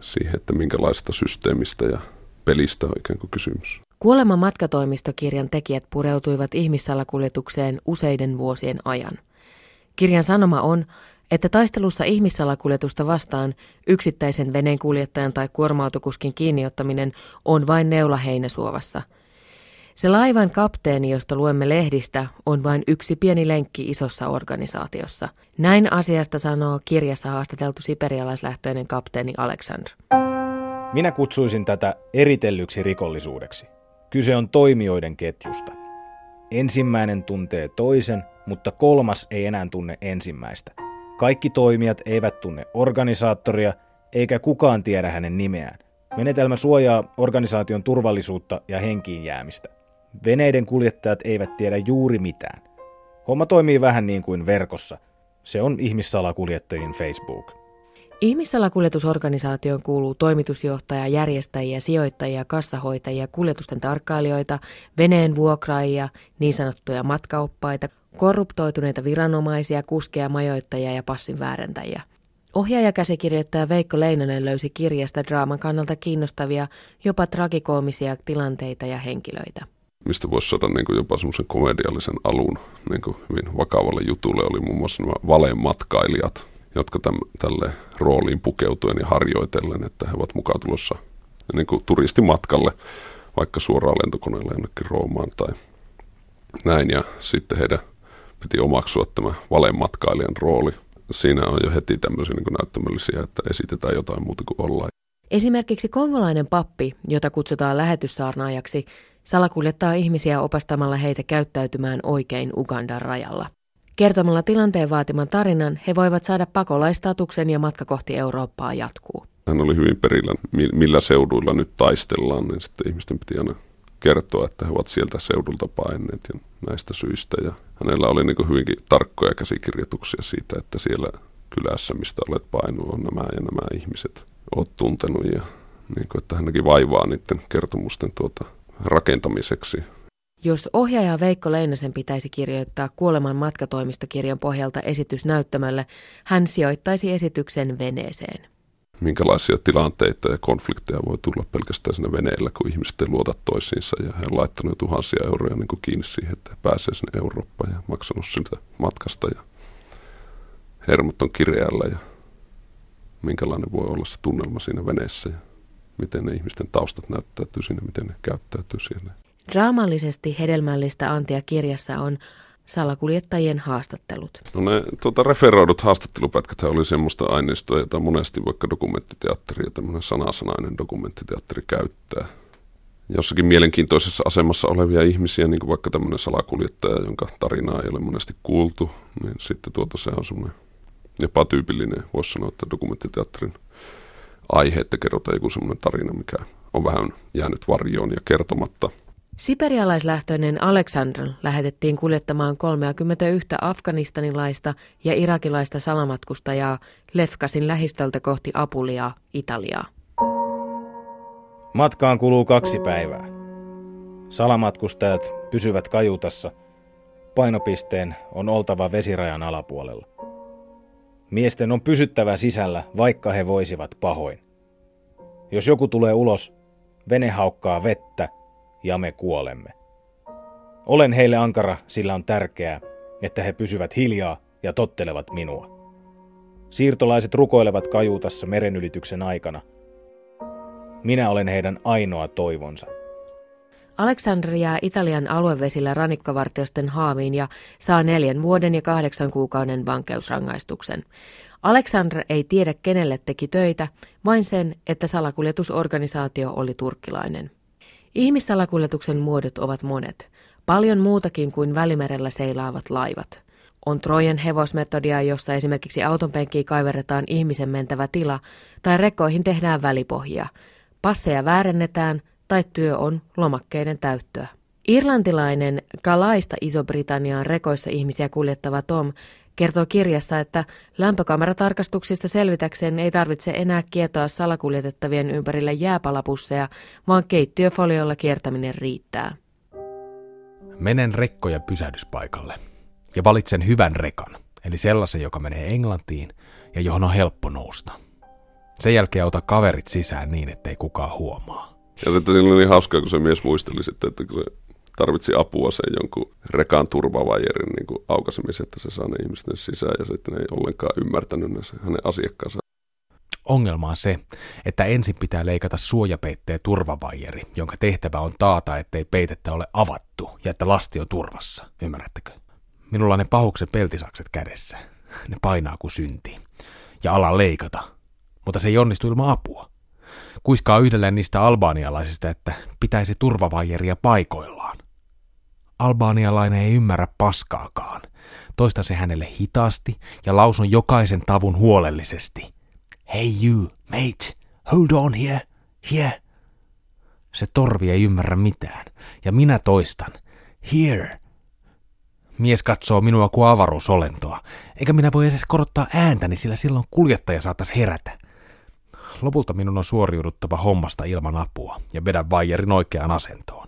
siihen, että minkälaista systeemistä ja pelistä on ikään kuin kysymys. Kuolema matkatoimistokirjan tekijät pureutuivat ihmissalakuljetukseen useiden vuosien ajan. Kirjan sanoma on, että taistelussa ihmissalakuljetusta vastaan yksittäisen veneenkuljettajan tai kuorma-autokuskin kiinniottaminen on vain neula heinäsuovassa – se laivan kapteeni, josta luemme lehdistä, on vain yksi pieni lenkki isossa organisaatiossa. Näin asiasta sanoo kirjassa haastateltu siperialaislähtöinen kapteeni Aleksandr. Minä kutsuisin tätä eritellyksi rikollisuudeksi. Kyse on toimijoiden ketjusta. Ensimmäinen tuntee toisen, mutta kolmas ei enää tunne ensimmäistä. Kaikki toimijat eivät tunne organisaattoria, eikä kukaan tiedä hänen nimeään. Menetelmä suojaa organisaation turvallisuutta ja henkiin jäämistä. Veneiden kuljettajat eivät tiedä juuri mitään. Homma toimii vähän niin kuin verkossa. Se on ihmissalakuljettajien Facebook. Ihmissalakuljetusorganisaatioon kuuluu toimitusjohtaja, järjestäjiä, sijoittajia, kassahoitajia, kuljetusten tarkkailijoita, veneen vuokraajia, niin sanottuja matkaoppaita, korruptoituneita viranomaisia, kuskeja, majoittajia ja passin väärentäjiä. Ohjaajakäsikirjoittaja Veikko Leinonen löysi kirjasta draaman kannalta kiinnostavia, jopa tragikoomisia tilanteita ja henkilöitä mistä voisi saada niin kuin jopa semmoisen komediallisen alun niin kuin hyvin vakavalle jutulle, oli muun muassa nämä valematkailijat, jotka täm, tälle rooliin pukeutuen ja harjoitellen, että he ovat mukaan tulossa niin kuin turistimatkalle, vaikka suoraan lentokoneella jonnekin Roomaan tai näin. Ja sitten heidän piti omaksua tämä valematkailijan rooli. Siinä on jo heti tämmöisiä niin näyttämöllisiä, että esitetään jotain muuta kuin ollaan. Esimerkiksi kongolainen pappi, jota kutsutaan lähetyssaarnaajaksi, Salakuljettaa ihmisiä opastamalla heitä käyttäytymään oikein Ugandan rajalla. Kertomalla tilanteen vaatiman tarinan he voivat saada pakolaistatuksen ja matka kohti Eurooppaa jatkuu. Hän oli hyvin perillä, millä seuduilla nyt taistellaan, niin sitten ihmisten piti aina kertoa, että he ovat sieltä seudulta paineet ja näistä syistä. Ja hänellä oli niin hyvinkin tarkkoja käsikirjoituksia siitä, että siellä kylässä, mistä olet painunut, on nämä ja nämä ihmiset olet tuntenut. Ja niin kuin, että hänkin vaivaa niiden kertomusten tuota rakentamiseksi. Jos ohjaaja Veikko Leinosen pitäisi kirjoittaa kuoleman matkatoimistokirjan pohjalta esitys näyttämölle, hän sijoittaisi esityksen veneeseen. Minkälaisia tilanteita ja konflikteja voi tulla pelkästään sinne veneellä, kun ihmiset ei luota toisiinsa ja he on laittanut tuhansia euroja niin kuin kiinni siihen, että pääsee sinne Eurooppaan ja maksanut sitä matkasta ja hermot on kireällä ja minkälainen voi olla se tunnelma siinä veneessä ja miten ne ihmisten taustat näyttäytyy siinä, miten ne käyttäytyy siellä. Draamallisesti hedelmällistä antia kirjassa on salakuljettajien haastattelut. No ne tuota, referoidut haastattelupätkät oli semmoista aineistoa, jota monesti vaikka dokumenttiteatteri ja tämmöinen sanasanainen dokumenttiteatteri käyttää. Jossakin mielenkiintoisessa asemassa olevia ihmisiä, niin kuin vaikka tämmöinen salakuljettaja, jonka tarinaa ei ole monesti kuultu, niin sitten tuota se on semmoinen jopa tyypillinen, voisi sanoa, että dokumenttiteatterin aihe, että kerrotaan joku semmoinen tarina, mikä on vähän jäänyt varjoon ja kertomatta. Siperialaislähtöinen Aleksandr lähetettiin kuljettamaan 31 afganistanilaista ja irakilaista salamatkustajaa Lefkasin lähistöltä kohti Apuliaa, Italiaa. Matkaan kuluu kaksi päivää. Salamatkustajat pysyvät kajutassa. Painopisteen on oltava vesirajan alapuolella. Miesten on pysyttävä sisällä, vaikka he voisivat pahoin. Jos joku tulee ulos, vene haukkaa vettä ja me kuolemme. Olen heille ankara, sillä on tärkeää, että he pysyvät hiljaa ja tottelevat minua. Siirtolaiset rukoilevat kajuutassa merenylityksen aikana. Minä olen heidän ainoa toivonsa. Aleksandr jää Italian aluevesillä ranikkavartiosten haaviin ja saa neljän vuoden ja kahdeksan kuukauden vankeusrangaistuksen. Aleksandr ei tiedä kenelle teki töitä, vain sen, että salakuljetusorganisaatio oli turkkilainen. Ihmissalakuljetuksen muodot ovat monet, paljon muutakin kuin välimerellä seilaavat laivat. On Trojan hevosmetodia, jossa esimerkiksi autonpenkkiin kaiverretaan ihmisen mentävä tila, tai rekkoihin tehdään välipohjia. Passeja väärennetään, tai työ on lomakkeiden täyttöä. Irlantilainen Kalaista Iso-Britanniaan rekoissa ihmisiä kuljettava Tom kertoo kirjassa, että lämpökameratarkastuksista selvitäkseen ei tarvitse enää kietoa salakuljetettavien ympärille jääpalapusseja, vaan keittiöfoliolla kiertäminen riittää. Menen rekkoja pysähdyspaikalle ja valitsen hyvän rekan, eli sellaisen, joka menee Englantiin ja johon on helppo nousta. Sen jälkeen auta kaverit sisään niin, ettei kukaan huomaa. Ja sitten siinä oli niin hauskaa, kun se mies muisteli sitten, että kun se tarvitsi apua sen jonkun rekan turvavajerin niin kuin aukaisemiseen, että se saa ne ihmiset sisään ja sitten ei ollenkaan ymmärtänyt ne hänen asiakkaansa. Ongelma on se, että ensin pitää leikata suojapeitteen turvavajeri, jonka tehtävä on taata, ettei peitettä ole avattu ja että lasti on turvassa. Ymmärrättekö? Minulla on ne pahuksen peltisakset kädessä. Ne painaa kuin synti. Ja ala leikata. Mutta se ei onnistu ilman apua. Kuiskaa yhdelleen niistä albaanialaisista, että pitäisi turvavajeria paikoillaan. Albaanialainen ei ymmärrä paskaakaan. Toistan se hänelle hitaasti ja lausun jokaisen tavun huolellisesti. Hey you, mate, hold on here, here. Se torvi ei ymmärrä mitään, ja minä toistan. Here. Mies katsoo minua kuin avaruusolentoa, eikä minä voi edes korottaa ääntäni, sillä silloin kuljettaja saattaisi herätä. Lopulta minun on suoriuduttava hommasta ilman apua ja vedän vaijerin oikeaan asentoon.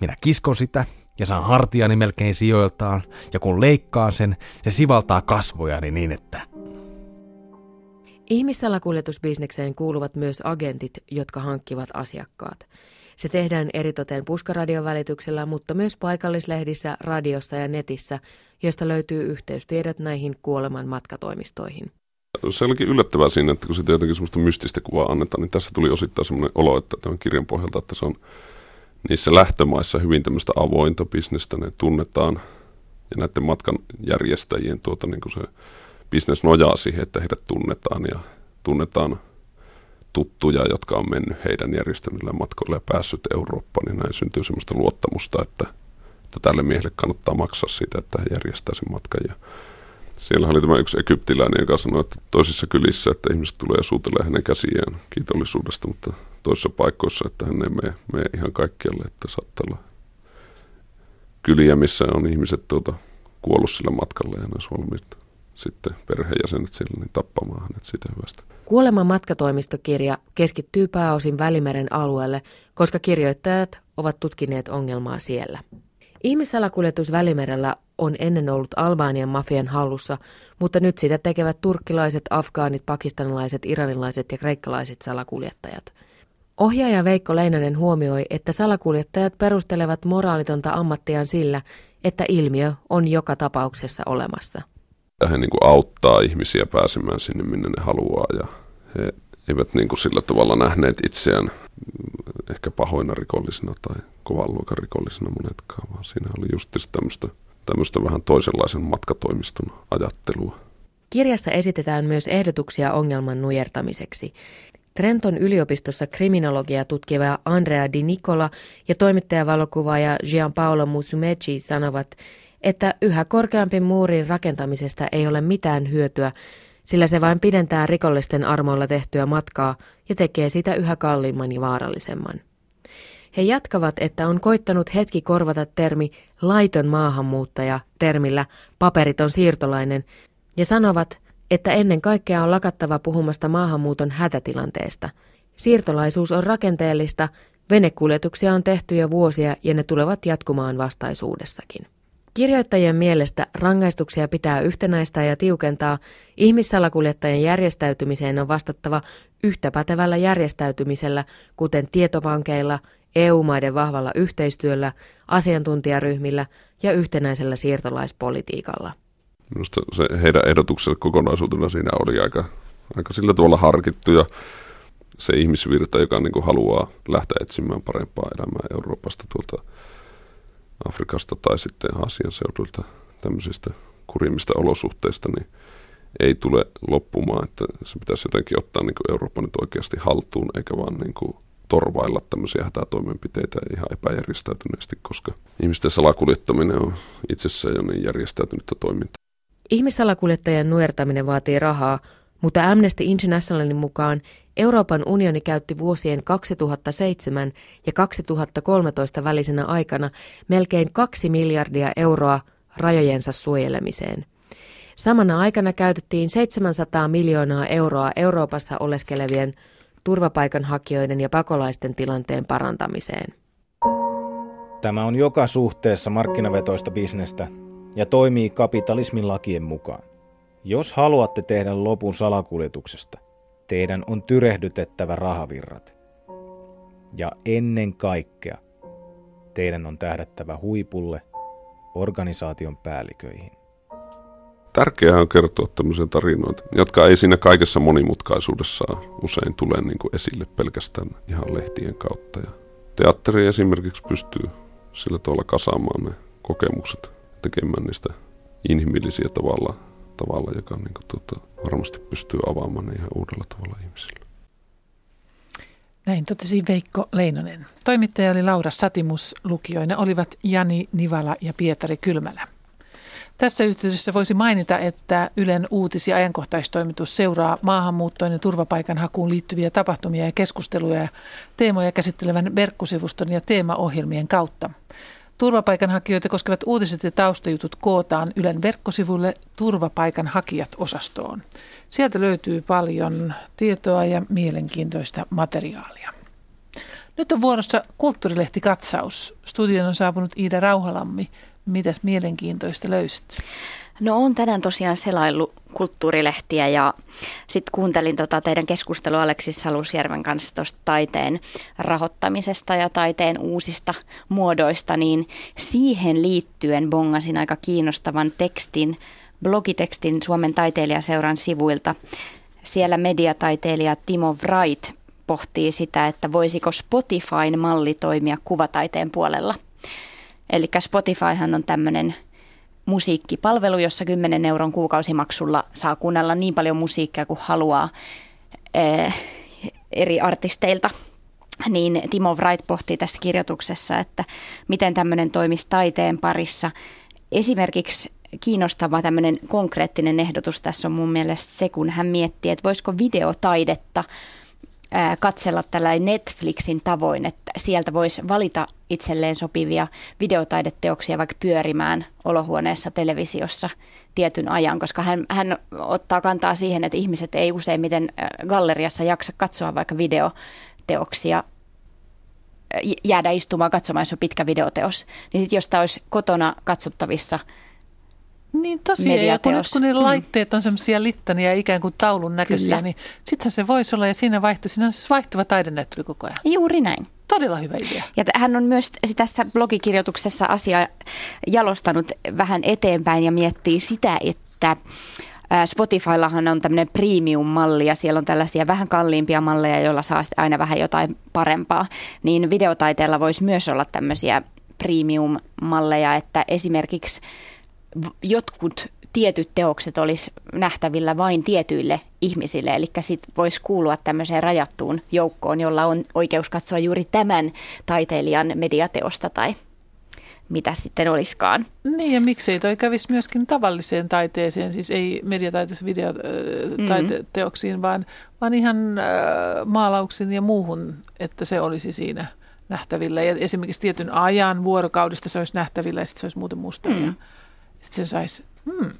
Minä kiskon sitä ja saan hartiani melkein sijoiltaan, ja kun leikkaan sen, se sivaltaa kasvojani niin, että... Ihmissalakuljetusbisnekseen kuuluvat myös agentit, jotka hankkivat asiakkaat. Se tehdään eritoten puskaradion välityksellä, mutta myös paikallislehdissä, radiossa ja netissä, josta löytyy yhteystiedot näihin kuoleman matkatoimistoihin. Se olikin yllättävää siinä, että kun se jotenkin semmoista mystistä kuvaa annetaan, niin tässä tuli osittain semmoinen olo, että tämän kirjan pohjalta, että se on niissä lähtömaissa hyvin tämmöistä avointa bisnestä, ne tunnetaan ja näiden matkan järjestäjien tuota, niin kuin se bisnes nojaa siihen, että heidät tunnetaan ja tunnetaan tuttuja, jotka on mennyt heidän järjestämillä matkoilla ja päässyt Eurooppaan, niin näin syntyy semmoista luottamusta, että, että tälle miehelle kannattaa maksaa siitä, että he järjestää sen matkan. Ja siellä oli tämä yksi egyptiläinen, joka sanoi, että toisissa kylissä, että ihmiset tulee ja suutelee hänen käsiään kiitollisuudesta, mutta toisissa paikoissa, että hän ei mene, mene ihan kaikkialle, että saattaa olla kyliä, missä on ihmiset tuota, kuollut sillä matkalla ja ne olisi valmiit sitten perheenjäsenet sillä niin tappamaan hänet siitä hyvästä. Kuoleman matkatoimistokirja keskittyy pääosin Välimeren alueelle, koska kirjoittajat ovat tutkineet ongelmaa siellä. Ihmissalakuljetus Välimerellä on ennen ollut Albanian mafian hallussa, mutta nyt sitä tekevät turkkilaiset, afgaanit, pakistanilaiset, iranilaiset ja kreikkalaiset salakuljettajat. Ohjaaja Veikko Leinonen huomioi, että salakuljettajat perustelevat moraalitonta ammattiaan sillä, että ilmiö on joka tapauksessa olemassa. He niin kuin auttaa ihmisiä pääsemään sinne, minne ne haluaa ja he eivät niin kuin sillä tavalla nähneet itseään ehkä pahoina rikollisina tai kovan luokan rikollisina monetkaan, vaan siinä oli just tämmöistä, tämmöistä vähän toisenlaisen matkatoimiston ajattelua. Kirjassa esitetään myös ehdotuksia ongelman nujertamiseksi. Trenton yliopistossa kriminologia tutkiva Andrea Di Nicola ja toimittajavalokuvaaja Gianpaolo Musumeci sanovat, että yhä korkeampi muurin rakentamisesta ei ole mitään hyötyä, sillä se vain pidentää rikollisten armoilla tehtyä matkaa ja tekee sitä yhä kalliimman ja vaarallisemman. He jatkavat, että on koittanut hetki korvata termi laiton maahanmuuttaja termillä paperiton siirtolainen ja sanovat, että ennen kaikkea on lakattava puhumasta maahanmuuton hätätilanteesta. Siirtolaisuus on rakenteellista, venekuljetuksia on tehty jo vuosia ja ne tulevat jatkumaan vastaisuudessakin. Kirjoittajien mielestä rangaistuksia pitää yhtenäistää ja tiukentaa. Ihmissalakuljettajien järjestäytymiseen on vastattava yhtä pätevällä järjestäytymisellä, kuten tietopankeilla, EU-maiden vahvalla yhteistyöllä, asiantuntijaryhmillä ja yhtenäisellä siirtolaispolitiikalla. Minusta se heidän ehdotuksensa kokonaisuutena siinä oli aika, aika sillä tavalla harkittu ja se ihmisvirta, joka niin kuin haluaa lähteä etsimään parempaa elämää Euroopasta tuolta Afrikasta tai sitten Aasian seudulta tämmöisistä kurimmista olosuhteista, niin ei tule loppumaan, että se pitäisi jotenkin ottaa niin kuin Eurooppa nyt oikeasti haltuun, eikä vaan niin kuin torvailla tämmöisiä hätätoimenpiteitä ihan epäjärjestäytyneesti, koska ihmisten salakuljettaminen on itsessään jo niin järjestäytynyttä toimintaa. Ihmissalakuljettajien nuertaminen vaatii rahaa, mutta Amnesty Internationalin mukaan Euroopan unioni käytti vuosien 2007 ja 2013 välisenä aikana melkein 2 miljardia euroa rajojensa suojelemiseen. Samana aikana käytettiin 700 miljoonaa euroa Euroopassa oleskelevien turvapaikanhakijoiden ja pakolaisten tilanteen parantamiseen. Tämä on joka suhteessa markkinavetoista bisnestä ja toimii kapitalismin lakien mukaan. Jos haluatte tehdä lopun salakuljetuksesta, teidän on tyrehdytettävä rahavirrat. Ja ennen kaikkea teidän on tähdättävä huipulle organisaation päälliköihin. Tärkeää on kertoa tämmöisiä tarinoita, jotka ei siinä kaikessa monimutkaisuudessa usein tule niin kuin esille pelkästään ihan lehtien kautta. Ja teatteri esimerkiksi pystyy sillä tavalla kasaamaan ne kokemukset, tekemään niistä inhimillisiä tavalla, tavalla joka niin kuin, tuota, varmasti pystyy avaamaan ne ihan uudella tavalla ihmisille. Näin totesi Veikko Leinonen. Toimittaja oli Laura Satimus, lukijoina olivat Jani Nivala ja Pietari Kylmälä. Tässä yhteydessä voisi mainita, että Ylen uutis- ja ajankohtaistoimitus seuraa maahanmuuttoon ja turvapaikanhakuun liittyviä tapahtumia ja keskusteluja ja teemoja käsittelevän verkkosivuston ja teemaohjelmien kautta. Turvapaikanhakijoita koskevat uutiset ja taustajutut kootaan Ylen verkkosivuille turvapaikanhakijat-osastoon. Sieltä löytyy paljon tietoa ja mielenkiintoista materiaalia. Nyt on vuorossa kulttuurilehti Katsaus. Studion on saapunut Iida Rauhalammi. Mitäs mielenkiintoista löysit? No on tänään tosiaan selaillut kulttuurilehtiä ja sitten kuuntelin tota teidän keskustelua Aleksis Salusjärven kanssa tuosta taiteen rahoittamisesta ja taiteen uusista muodoista, niin siihen liittyen bongasin aika kiinnostavan tekstin, blogitekstin Suomen taiteilijaseuran sivuilta. Siellä mediataiteilija Timo Wright pohtii sitä, että voisiko Spotifyn malli toimia kuvataiteen puolella. Eli Spotifyhan on tämmöinen musiikkipalvelu, jossa 10 euron kuukausimaksulla saa kuunnella niin paljon musiikkia kuin haluaa eh, eri artisteilta. Niin Timo Wright pohtii tässä kirjoituksessa, että miten tämmöinen toimisi taiteen parissa. Esimerkiksi kiinnostava tämmöinen konkreettinen ehdotus tässä on mun mielestä se, kun hän miettii, että voisiko videotaidetta – katsella tällainen Netflixin tavoin, että sieltä voisi valita itselleen sopivia videotaideteoksia vaikka pyörimään olohuoneessa televisiossa tietyn ajan, koska hän, hän ottaa kantaa siihen, että ihmiset ei useimmiten galleriassa jaksa katsoa vaikka videoteoksia jäädä istumaan katsomaan, jos on pitkä videoteos. Niin sitten jos tämä olisi kotona katsottavissa – niin tosiaan, ja kun nyt kun ne mm. laitteet on semmoisia littania ikään kuin taulun näköisiä, Kyllä. niin sittenhän se voisi olla, ja siinä vaihtuu, siinä on siis vaihtuva taidenäyttely koko ajan. Juuri näin. Todella hyvä idea. Ja hän on myös tässä blogikirjoituksessa asia jalostanut vähän eteenpäin ja miettii sitä, että Spotifyllahan on tämmöinen premium-malli ja siellä on tällaisia vähän kalliimpia malleja, joilla saa aina vähän jotain parempaa. Niin videotaiteella voisi myös olla tämmöisiä premium-malleja, että esimerkiksi jotkut tietyt teokset olisi nähtävillä vain tietyille ihmisille, eli sitten voisi kuulua tämmöiseen rajattuun joukkoon, jolla on oikeus katsoa juuri tämän taiteilijan mediateosta tai mitä sitten olisikaan. Niin ja miksei toi kävisi myöskin tavalliseen taiteeseen, siis ei mediataiteessa videoteoksiin, mm. vaan, vaan ihan äh, maalauksiin ja muuhun, että se olisi siinä nähtävillä. Ja esimerkiksi tietyn ajan vuorokaudesta se olisi nähtävillä ja sitten se olisi muuten musta mm. ja sitten saisi... Hmm.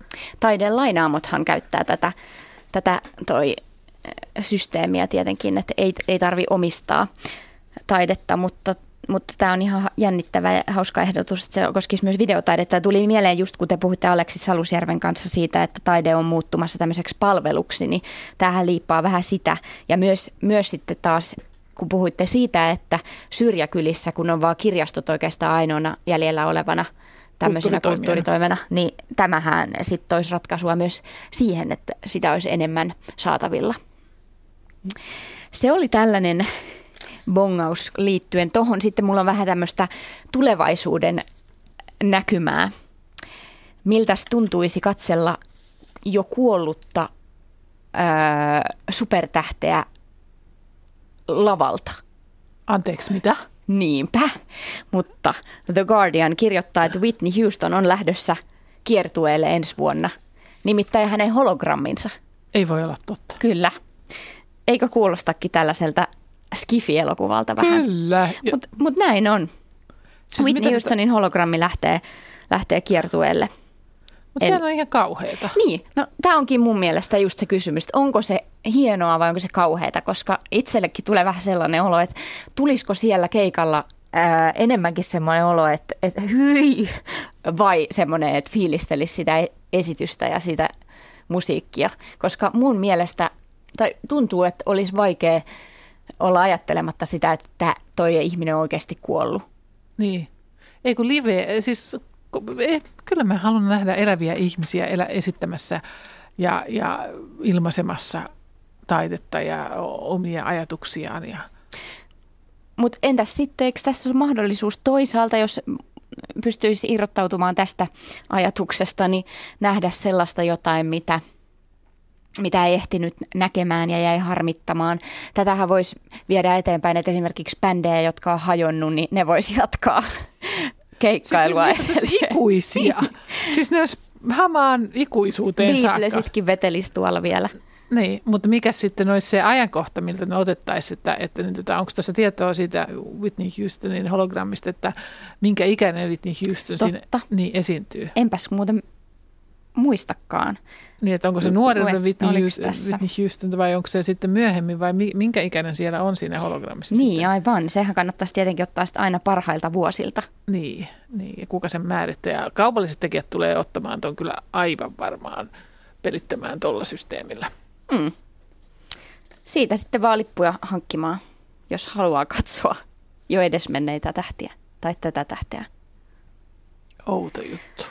Taiden lainaamothan käyttää tätä, tätä toi systeemiä tietenkin, että ei, ei tarvi omistaa taidetta, mutta mutta tämä on ihan jännittävä ja hauska ehdotus, että se koskisi myös videotaidetta. Tuli mieleen just kun te puhutte Aleksi Salusjärven kanssa siitä, että taide on muuttumassa tämmöiseksi palveluksi, niin tämähän liippaa vähän sitä. Ja myös, myös sitten taas kun puhuitte siitä, että syrjäkylissä, kun on vaan kirjastot oikeastaan ainoana jäljellä olevana tämmöisenä kulttuuritoimena, niin tämähän sitten toisi ratkaisua myös siihen, että sitä olisi enemmän saatavilla. Se oli tällainen bongaus liittyen tuohon. Sitten mulla on vähän tämmöistä tulevaisuuden näkymää. Miltä tuntuisi katsella jo kuollutta ää, supertähteä lavalta? Anteeksi, mitä? Niinpä, mutta The Guardian kirjoittaa, että Whitney Houston on lähdössä kiertueelle ensi vuonna. Nimittäin hänen hologramminsa. Ei voi olla totta. Kyllä. Eikö kuulostakin tällaiselta Skifi-elokuvalta vähän. Kyllä. Mutta mut näin on. Siis Whitney Houstonin sitä... hologrammi lähtee, lähtee kiertueelle. Mutta sehän on ihan kauheita. Niin, no tämä onkin mun mielestä just se kysymys, että onko se hienoa vai onko se kauheita, koska itsellekin tulee vähän sellainen olo, että tulisiko siellä keikalla ää, enemmänkin semmoinen olo, että, että hyi, vai semmoinen, että fiilistelisi sitä esitystä ja sitä musiikkia, koska mun mielestä, tai tuntuu, että olisi vaikea olla ajattelematta sitä, että toi ihminen on oikeasti kuollut. Niin. Ei kun live, siis kyllä mä haluan nähdä eläviä ihmisiä elä, esittämässä ja, ja ilmaisemassa taidetta ja omia ajatuksiaan. Ja... Mutta entäs sitten, eikö tässä ole mahdollisuus toisaalta, jos pystyisi irrottautumaan tästä ajatuksesta, niin nähdä sellaista jotain, mitä – mitä ei ehtinyt näkemään ja jäi harmittamaan. Tätähän voisi viedä eteenpäin, että esimerkiksi bändejä, jotka on hajonnut, niin ne voisi jatkaa keikkailua. Siis, siis ikuisia. siis ne olisi hamaan ikuisuuteen saakka. Beatlesitkin vetelisi tuolla vielä. Niin, mutta mikä sitten olisi se ajankohta, miltä ne otettaisiin, että, että, että tota, onko tuossa tietoa siitä Whitney Houstonin hologrammista, että minkä ikäinen Whitney Houston Totta. siinä niin esiintyy? Enpäs muuten muistakaan. Niin, että onko se nuorempi Whitney, Whitney Houston vai onko se sitten myöhemmin vai minkä ikäinen siellä on siinä hologrammissa? Niin, sitten? aivan. Sehän kannattaisi tietenkin ottaa sitä aina parhailta vuosilta. Niin, niin, ja kuka sen määrittää. Ja kaupalliset tekijät tulee ottamaan tuon kyllä aivan varmaan pelittämään tuolla systeemillä. Mm. Siitä sitten vaan lippuja hankkimaan, jos haluaa katsoa jo edesmenneitä tähtiä tai tätä tähteä. Outo juttu.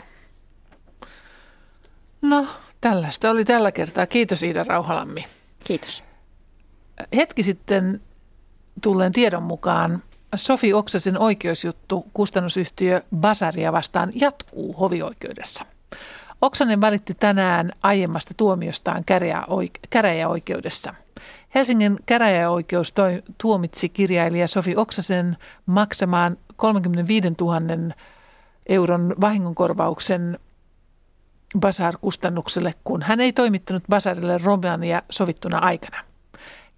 No, tällaista oli tällä kertaa. Kiitos Iida Rauhalammi. Kiitos. Hetki sitten tulleen tiedon mukaan Sofi Oksasen oikeusjuttu kustannusyhtiö Basaria vastaan jatkuu hovioikeudessa. Oksanen valitti tänään aiemmasta tuomiostaan käräjäoikeudessa. Helsingin käräjäoikeus toi, tuomitsi kirjailija Sofi Oksasen maksamaan 35 000 euron vahingonkorvauksen Basar-kustannukselle, kun hän ei toimittanut Basarille romaania sovittuna aikana.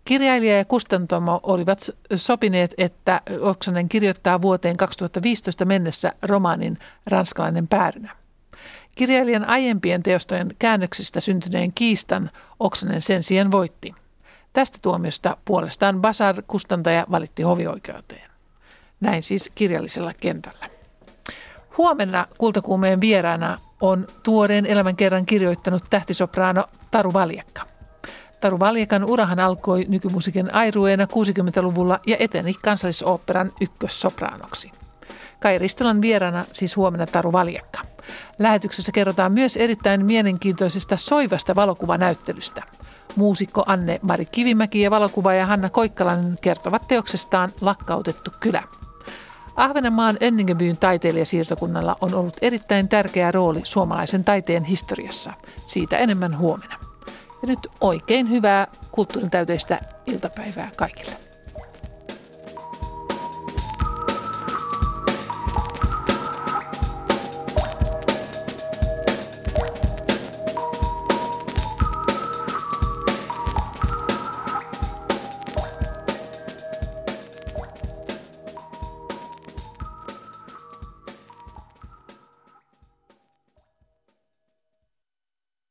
Kirjailija ja kustantomo olivat sopineet, että Oksanen kirjoittaa vuoteen 2015 mennessä romaanin Ranskalainen päärynä. Kirjailijan aiempien teostojen käännöksistä syntyneen kiistan Oksanen sen sijaan voitti. Tästä tuomiosta puolestaan Basar-kustantaja valitti hovioikeuteen. Näin siis kirjallisella kentällä. Huomenna kultakuumeen vieraana on tuoreen elämän kerran kirjoittanut tähtisopraano Taru Valjakka. Taru Valjakan urahan alkoi nykymusiikin airueena 60-luvulla ja eteni kansallisoopperan ykkössopraanoksi. Kai Ristolan vieraana siis huomenna Taru Valjakka. Lähetyksessä kerrotaan myös erittäin mielenkiintoisesta soivasta valokuvanäyttelystä. Muusikko Anne Mari Kivimäki ja valokuvaaja Hanna Koikkalainen kertovat teoksestaan Lakkautettu kylä. Ahvenanmaan Önningebyyn taiteilijasiirtokunnalla on ollut erittäin tärkeä rooli suomalaisen taiteen historiassa. Siitä enemmän huomenna. Ja nyt oikein hyvää kulttuurin täyteistä iltapäivää kaikille.